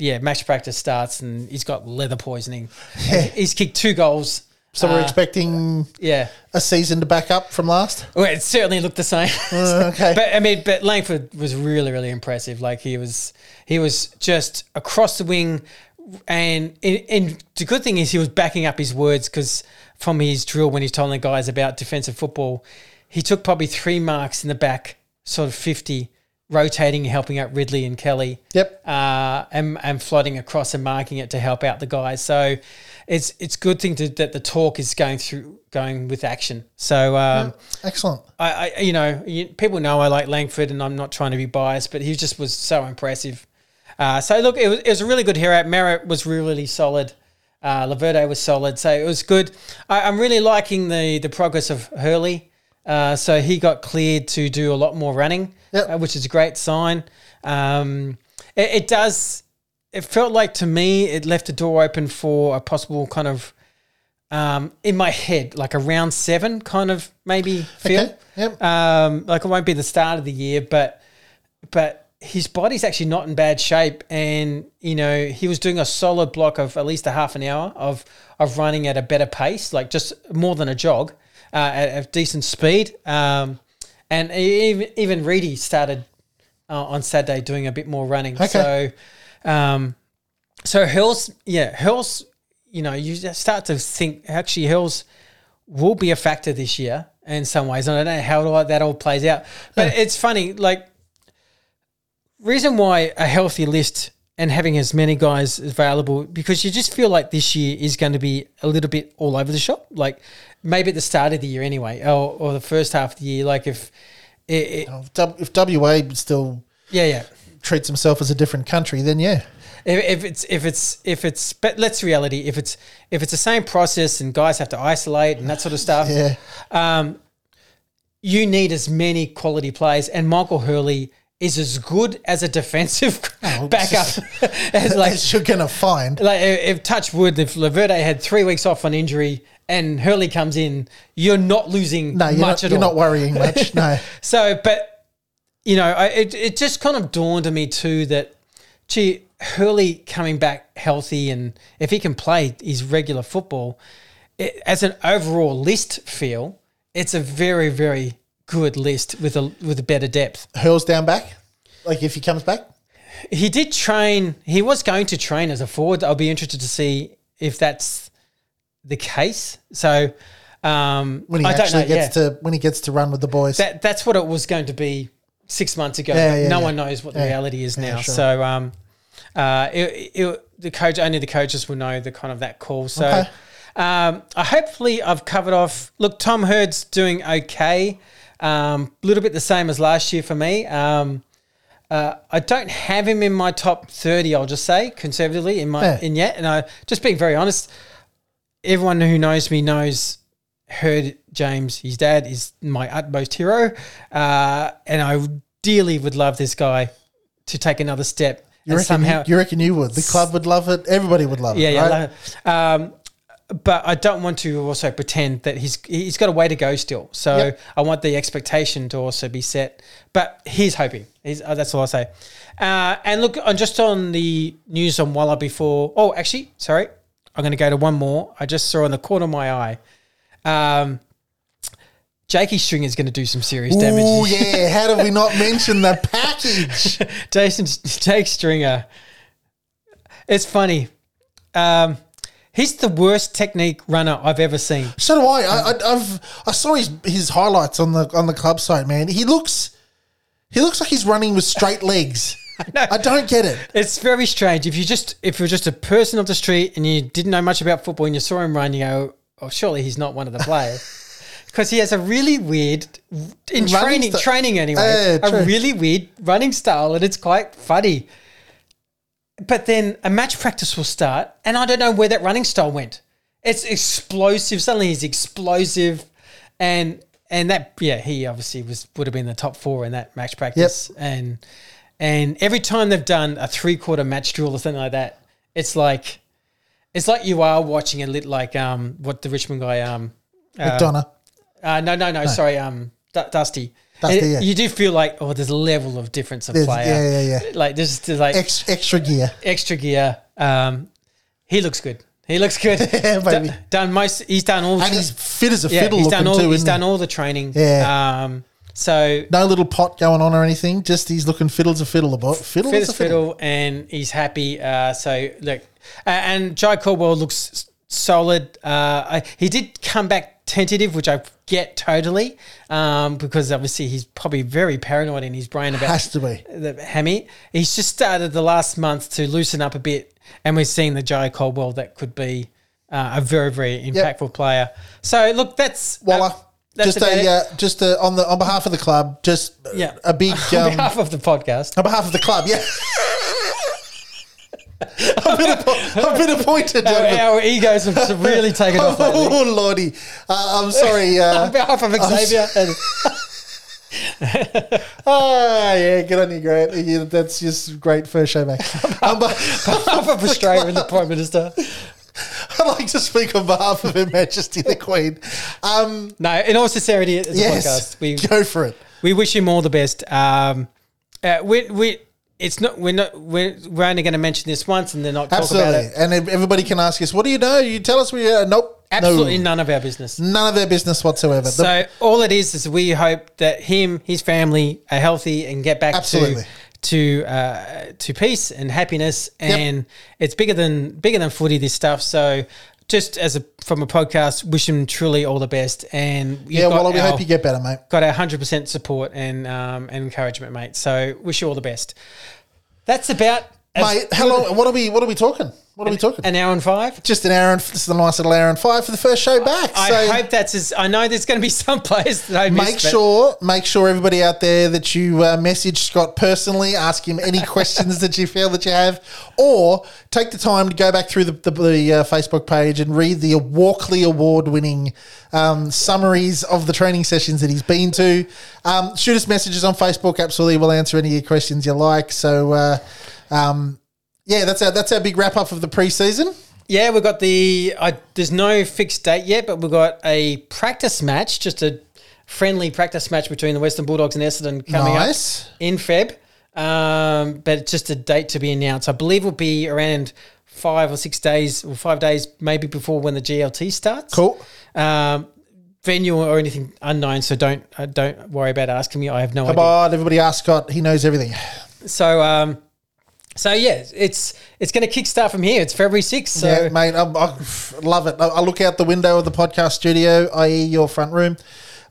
[SPEAKER 5] Yeah, match practice starts and he's got leather poisoning. [LAUGHS] He's kicked two goals.
[SPEAKER 4] So we're
[SPEAKER 5] Uh,
[SPEAKER 4] expecting
[SPEAKER 5] Yeah,
[SPEAKER 4] a season to back up from last.
[SPEAKER 5] well, it certainly looked the same.
[SPEAKER 4] Uh, [LAUGHS] okay. [LAUGHS]
[SPEAKER 5] but I mean, but Langford was really, really impressive. Like he was, he was just across the wing, and and, and the good thing is he was backing up his words because from his drill when he's telling the guys about defensive football, he took probably three marks in the back, sort of fifty, rotating, helping out Ridley and Kelly
[SPEAKER 4] Yep.
[SPEAKER 5] uh, and, and flooding across and marking it to help out the guys. So it's it's good thing to, that the talk is going through going with action. So um,
[SPEAKER 4] Excellent.
[SPEAKER 5] I, I you know you, people know I like Langford and I'm not trying to be biased, but he just was so impressive. Uh, so look, it was, it was a really good hero. Merrett was really, solid. Uh, Laverde was solid, so it was good. I, I'm really liking the the progress of Hurley. Uh, so he got cleared to do a lot more running,
[SPEAKER 4] Yep.
[SPEAKER 5] uh, which is a great sign. Um, it, it does. It felt like to me it left a door open for a possible kind of um, in my head, like a round seven kind of maybe feel.
[SPEAKER 4] Okay, yep.
[SPEAKER 5] Um, like it won't be the start of the year, but but his body's actually not in bad shape, and you know he was doing a solid block of at least a half an hour of of running at a better pace, like just more than a jog, uh, at, at decent speed. Um, and even even Reedy started uh, on Saturday doing a bit more running.
[SPEAKER 4] Okay.
[SPEAKER 5] So, um, so Hills, yeah, Hills, you know, you start to think actually Hills will be a factor this year in some ways. And I don't know how that all plays out, but it's funny. Like, reason why a healthy list and having as many guys available because you just feel like this year is going to be a little bit all over the shop. Like maybe at the start of the year anyway, or, or the first half of the year. Like if, it, it,
[SPEAKER 4] If WA still
[SPEAKER 5] yeah, yeah.
[SPEAKER 4] treats himself as a different country, then yeah.
[SPEAKER 5] If, if it's if it's if it's but let's reality if it's if it's the same process and guys have to isolate and that sort of stuff
[SPEAKER 4] Yeah.
[SPEAKER 5] um, you need as many quality players and Michael Hurley is as good as a defensive [LAUGHS] backup [LAUGHS] as like [LAUGHS]
[SPEAKER 4] As you're going to find.
[SPEAKER 5] like if, if touch wood if Laverde had three weeks off on injury and Hurley comes in you're not losing
[SPEAKER 4] No, you're,
[SPEAKER 5] much
[SPEAKER 4] not,
[SPEAKER 5] at
[SPEAKER 4] you're
[SPEAKER 5] all
[SPEAKER 4] not worrying much. [LAUGHS] No.
[SPEAKER 5] so, but you know, I, it it just kind of dawned on me too that, gee, Hurley coming back healthy and if he can play his regular football, it, as an overall list feel, it's a very very good list with a with a better depth.
[SPEAKER 4] Hurls down back, like if he comes back.
[SPEAKER 5] He did train. He was going to train as a forward. I'll be interested to see if that's the case. So. Um,
[SPEAKER 4] When he
[SPEAKER 5] I don't
[SPEAKER 4] actually
[SPEAKER 5] know,
[SPEAKER 4] gets
[SPEAKER 5] yeah.
[SPEAKER 4] to when he gets to run with the boys.
[SPEAKER 5] that that's what it was going to be six months ago.
[SPEAKER 4] Yeah, yeah,
[SPEAKER 5] no one knows what the reality is now.
[SPEAKER 4] sure.
[SPEAKER 5] So um, uh, it, it, the coach only the coaches will know the kind of that call. So
[SPEAKER 4] Okay.
[SPEAKER 5] um, I hopefully I've covered off. Look, Tom Hird's doing okay. Um a um, little bit the same as last year for me. Um, uh, I don't have him in my top thirty. I'll just say conservatively in my
[SPEAKER 4] Yeah.
[SPEAKER 5] in yet, and I just being very honest. Everyone who knows me knows Hird James, his dad, is my utmost hero, uh, and I dearly would love this guy to take another step.
[SPEAKER 4] you, reckon
[SPEAKER 5] somehow,
[SPEAKER 4] you, you reckon you would? The club would love it. Everybody would love it.
[SPEAKER 5] yeah, yeah.
[SPEAKER 4] right?
[SPEAKER 5] it. Um, but I don't want to also pretend that he's he's got a way to go still. So
[SPEAKER 4] Yep.
[SPEAKER 5] I want the expectation to also be set. But he's hoping. He's uh, that's all I say. Uh, and look, on just on the news on Walla before. Oh, actually, sorry, I'm going to go to one more. I just saw in the corner of my eye. Um, Jakey String is going to do some serious damage.
[SPEAKER 4] Oh yeah, [LAUGHS] how did we not mention the package? [LAUGHS]
[SPEAKER 5] Jason Jake Stringer. It's funny. Um, he's the worst technique runner I've ever seen.
[SPEAKER 4] So do I. I, I I've I saw his his highlights on the on the club site. Man, he looks he looks like he's running with straight legs. [LAUGHS] I don't get it.
[SPEAKER 5] It's very strange. If you just if you're just a person off the street and you didn't know much about football and you saw him run, you oh, go, "Oh, surely he's not one of the players." [LAUGHS] Because he has a really weird in
[SPEAKER 4] Running
[SPEAKER 5] training,
[SPEAKER 4] sta-
[SPEAKER 5] training anyway,
[SPEAKER 4] Yeah,
[SPEAKER 5] a really weird running style, and it's quite funny. But then a match practice will start, and I don't know where that running style went. It's explosive. Suddenly he's explosive, and and that yeah, he obviously was would have been the top four in that match practice, and and every time they've done a three quarter match drill or something like that, it's like it's like you are watching a lit like um what the Richmond guy um
[SPEAKER 4] McDonough.
[SPEAKER 5] uh, no no no sorry um D- Dusty.
[SPEAKER 4] Dusty, yeah.
[SPEAKER 5] You do feel like oh, there's a level of difference of
[SPEAKER 4] There's-
[SPEAKER 5] player.
[SPEAKER 4] yeah, yeah, yeah.
[SPEAKER 5] Like there's, there's like
[SPEAKER 4] Ex, extra gear.
[SPEAKER 5] extra gear. Um, he looks good. He looks good. [LAUGHS]
[SPEAKER 4] Yeah, baby.
[SPEAKER 5] D- done most. He's done all.
[SPEAKER 4] And he's fit as a
[SPEAKER 5] yeah.
[SPEAKER 4] fiddle
[SPEAKER 5] He's done all.
[SPEAKER 4] too.
[SPEAKER 5] he's done all the training.
[SPEAKER 4] Yeah.
[SPEAKER 5] Um, so
[SPEAKER 4] No little pot going on or anything. Just he's looking fiddle a fiddle about fiddle as a fiddle.
[SPEAKER 5] fiddle, and he's happy. Uh, so look, uh, and Jye Caldwell looks solid. Uh, I, he did come back tentative, which I get totally, um, because obviously he's probably very paranoid in his brain about
[SPEAKER 4] Has to be.
[SPEAKER 5] the hammy. He's just started the last month to loosen up a bit, and we're seeing the Jye Caldwell that could be uh, a very very impactful player. So look, that's
[SPEAKER 4] Voila.
[SPEAKER 5] That's
[SPEAKER 4] just a uh, just a, on the on behalf of the club, just
[SPEAKER 5] Yeah.
[SPEAKER 4] a big [LAUGHS]
[SPEAKER 5] on
[SPEAKER 4] um,
[SPEAKER 5] behalf of the podcast.
[SPEAKER 4] on behalf of the club, yeah. [LAUGHS] I've been, appo- I've been appointed.
[SPEAKER 5] Our, our egos have [LAUGHS] really taken off lately.
[SPEAKER 4] Oh lordy! Uh, I'm sorry. Uh,
[SPEAKER 5] On behalf of Xavier, and
[SPEAKER 4] Ah, yeah, good on you, Grant. Yeah, that's just great first show back. Um, but
[SPEAKER 5] on behalf of Australia and the Prime Minister. [LAUGHS]
[SPEAKER 4] I'd like to speak on behalf of Her Majesty the Queen. Um,
[SPEAKER 5] No, in all sincerity, it's a
[SPEAKER 4] yes,
[SPEAKER 5] podcast. We
[SPEAKER 4] go for it.
[SPEAKER 5] we wish him all the best. Um, uh, we we it's not we're not we're, we're only going to mention this once and then not talk about
[SPEAKER 4] Absolutely.
[SPEAKER 5] it.
[SPEAKER 4] And everybody can ask us, what do you know? You tell us we uh, nope.
[SPEAKER 5] Absolutely
[SPEAKER 4] No.
[SPEAKER 5] none of our business.
[SPEAKER 4] None of their business whatsoever. The-
[SPEAKER 5] So all it is is we hope that him, his family are healthy and get back
[SPEAKER 4] Absolutely.
[SPEAKER 5] to to uh, to peace and happiness. And it's bigger than bigger than footy. This stuff. So just as a from a podcast, wish him truly all the best. And
[SPEAKER 4] yeah,
[SPEAKER 5] got
[SPEAKER 4] well, we
[SPEAKER 5] our-
[SPEAKER 4] hope you get better, mate.
[SPEAKER 5] got our hundred percent support and um, and encouragement, mate. So wish you all the best. That's about
[SPEAKER 4] Mate, how long? What are we? What are we talking? What are we talking?
[SPEAKER 5] an hour and five.
[SPEAKER 4] Just an hour and this is a nice little hour and five for the first show back.
[SPEAKER 5] I
[SPEAKER 4] so
[SPEAKER 5] hope that's as I know there's going to be [LAUGHS] some players that I missed,
[SPEAKER 4] make sure, make sure everybody out there that you uh, message Scott personally, ask him any [LAUGHS] questions that you feel that you have, or take the time to go back through the, the, the uh, Facebook page and read the Walkley Award-winning um, summaries of the training sessions that he's been to. Um, shoot us messages on Facebook. Absolutely, we'll answer any of your questions you like. So. Uh, um, yeah, that's our that's our big wrap up of the preseason.
[SPEAKER 5] Yeah, we've got the. I, there's no fixed date yet, but we've got a practice match, just a friendly practice match between the Western Bulldogs and Essendon coming
[SPEAKER 4] Nice.
[SPEAKER 5] up in Feb. Um, but it's just a date to be announced. I believe will be around five or six days, or five days maybe before when the JLT starts.
[SPEAKER 4] Cool.
[SPEAKER 5] Um, venue or anything unknown, so don't uh, don't worry about asking me. I have no
[SPEAKER 4] Come
[SPEAKER 5] idea.
[SPEAKER 4] on, everybody ask Scott. He knows everything.
[SPEAKER 5] So um, so yeah, it's it's going to kickstart from here. It's February sixth. So
[SPEAKER 4] yeah, mate, I, I love it. I, I look out the window of the podcast studio, i.e., your front room,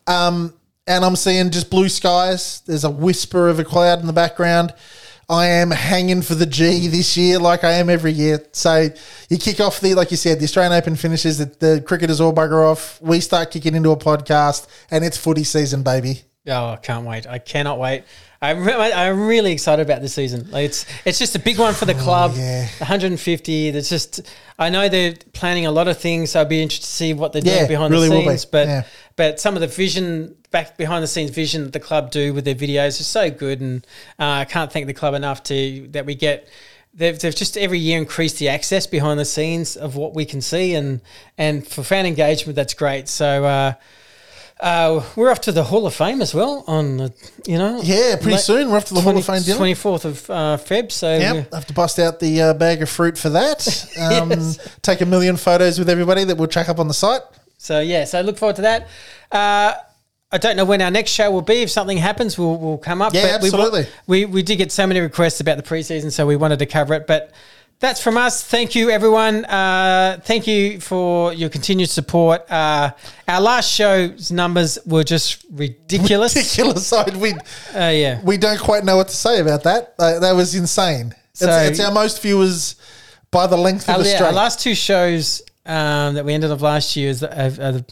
[SPEAKER 4] um, and I'm seeing just blue skies. There's a whisper of a cloud in the background. I am hanging for the G this year, like I am every year. So you kick off the, like you said, the Australian Open finishes. The, the is all bugger off. We start kicking into a podcast, and it's footy season, baby.
[SPEAKER 5] Oh, I can't wait! I cannot wait. I'm re- I'm really excited about this season. Like it's it's just a big one for the club.
[SPEAKER 4] Oh, yeah.
[SPEAKER 5] 150. There's just I know they're planning a lot of things. So I'd be interested to see what they're
[SPEAKER 4] Yeah,
[SPEAKER 5] doing behind
[SPEAKER 4] really
[SPEAKER 5] the
[SPEAKER 4] will be.
[SPEAKER 5] scenes. But
[SPEAKER 4] Yeah.
[SPEAKER 5] but some of the vision back behind the scenes vision that the club do with their videos is so good, and uh, I can't thank the club enough to that we get. They've, they've just every year increased the access behind the scenes of what we can see, and and for fan engagement, that's great. So. Uh, uh, we're off to the Hall of Fame as well on the, you know.
[SPEAKER 4] Yeah, pretty soon we're off to the Hall of Fame dinner.
[SPEAKER 5] 24th of uh, Feb. So
[SPEAKER 4] Yep,
[SPEAKER 5] we're-
[SPEAKER 4] have to bust out the uh, bag of fruit for that. [LAUGHS] Um,
[SPEAKER 5] Yes.
[SPEAKER 4] Take a million photos with everybody that we'll chuck up on the site.
[SPEAKER 5] so yeah, so look forward to that. Uh, I don't know when our next show will be. If something happens, we'll, we'll come up.
[SPEAKER 4] Yeah,
[SPEAKER 5] we wa-
[SPEAKER 4] absolutely.
[SPEAKER 5] We, we did get so many requests about the preseason, so we wanted to cover it. But that's from us. Thank you, everyone. Uh, thank you for your continued support. Uh, our last show's numbers were just ridiculous.
[SPEAKER 4] Ridiculous [LAUGHS] side. We
[SPEAKER 5] Uh, yeah.
[SPEAKER 4] we don't quite know what to say about that. Uh, that was insane. It's,
[SPEAKER 5] So-
[SPEAKER 4] it's our most viewers by the length of
[SPEAKER 5] Our,
[SPEAKER 4] the
[SPEAKER 5] yeah,
[SPEAKER 4] street.
[SPEAKER 5] our last two shows um, that we ended up last year is are, are the,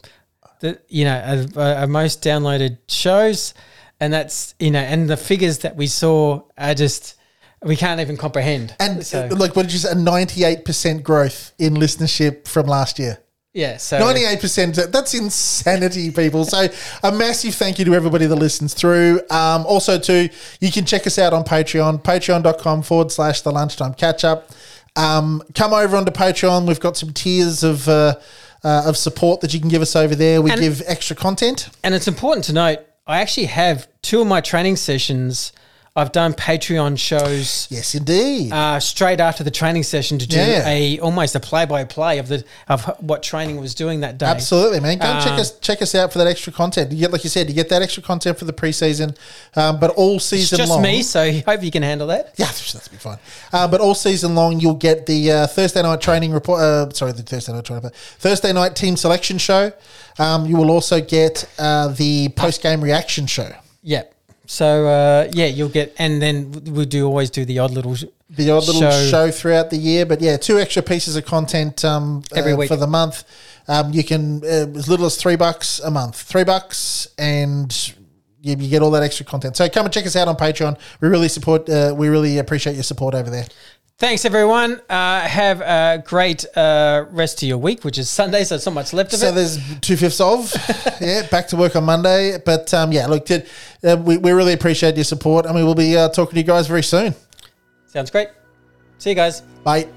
[SPEAKER 5] the you know are most downloaded shows, and that's you know and the figures that we saw are just we can't even comprehend.
[SPEAKER 4] and
[SPEAKER 5] so,
[SPEAKER 4] uh, like, what did you say? A ninety-eight percent growth in listenership from last year.
[SPEAKER 5] yeah, so
[SPEAKER 4] Ninety-eight percent. That's insanity, people. So a massive thank you to everybody that listens through. Um, also, too, you can check us out on Patreon. Patreon.com forward slash the lunchtime catch up. Um, come over onto Patreon. We've got some tiers of uh, uh, of support that you can give us over there. We
[SPEAKER 5] And-
[SPEAKER 4] give extra content.
[SPEAKER 5] and it's important to note. I actually have two of my training sessions. I've done Patreon shows.
[SPEAKER 4] Yes, indeed.
[SPEAKER 5] uh, straight after the training session to do
[SPEAKER 4] Yeah.
[SPEAKER 5] a almost a play by play of the of what training was doing that day.
[SPEAKER 4] Absolutely, man. Go and check
[SPEAKER 5] Um,
[SPEAKER 4] us check us out for that extra content. You get, like you said, you get that extra content for the preseason, um, but all
[SPEAKER 5] It's
[SPEAKER 4] season
[SPEAKER 5] just
[SPEAKER 4] long.
[SPEAKER 5] me, so I hope you can handle that.
[SPEAKER 4] Yeah, [LAUGHS] that's be fine. Uh, but all season long, you'll get the uh, Thursday night training report. Uh, sorry, the Thursday night training, but Thursday night team selection show. Um, you will also get uh, the post game reaction show.
[SPEAKER 5] Yeah. So uh, yeah, you'll get, and then we do always do the odd little sh-
[SPEAKER 4] The odd little show.
[SPEAKER 5] Show.
[SPEAKER 4] throughout the year, but yeah, two extra pieces of content um,
[SPEAKER 5] Every
[SPEAKER 4] uh,
[SPEAKER 5] week.
[SPEAKER 4] for the month. Um, you can uh, as little as three bucks a month, three bucks, and you, you get all that extra content. So come and check us out on Patreon. We really support. Uh, we really appreciate your support over there.
[SPEAKER 5] Thanks, everyone. Uh, have a great uh, rest of your week, which is Sunday, so it's not much left of
[SPEAKER 4] So
[SPEAKER 5] it.
[SPEAKER 4] So there's two fifths of [LAUGHS] yeah, back to work on Monday. But um, yeah, look, did, uh, we we really appreciate your support, and we will be uh, talking to you guys very soon.
[SPEAKER 5] Sounds great. See you guys.
[SPEAKER 4] Bye.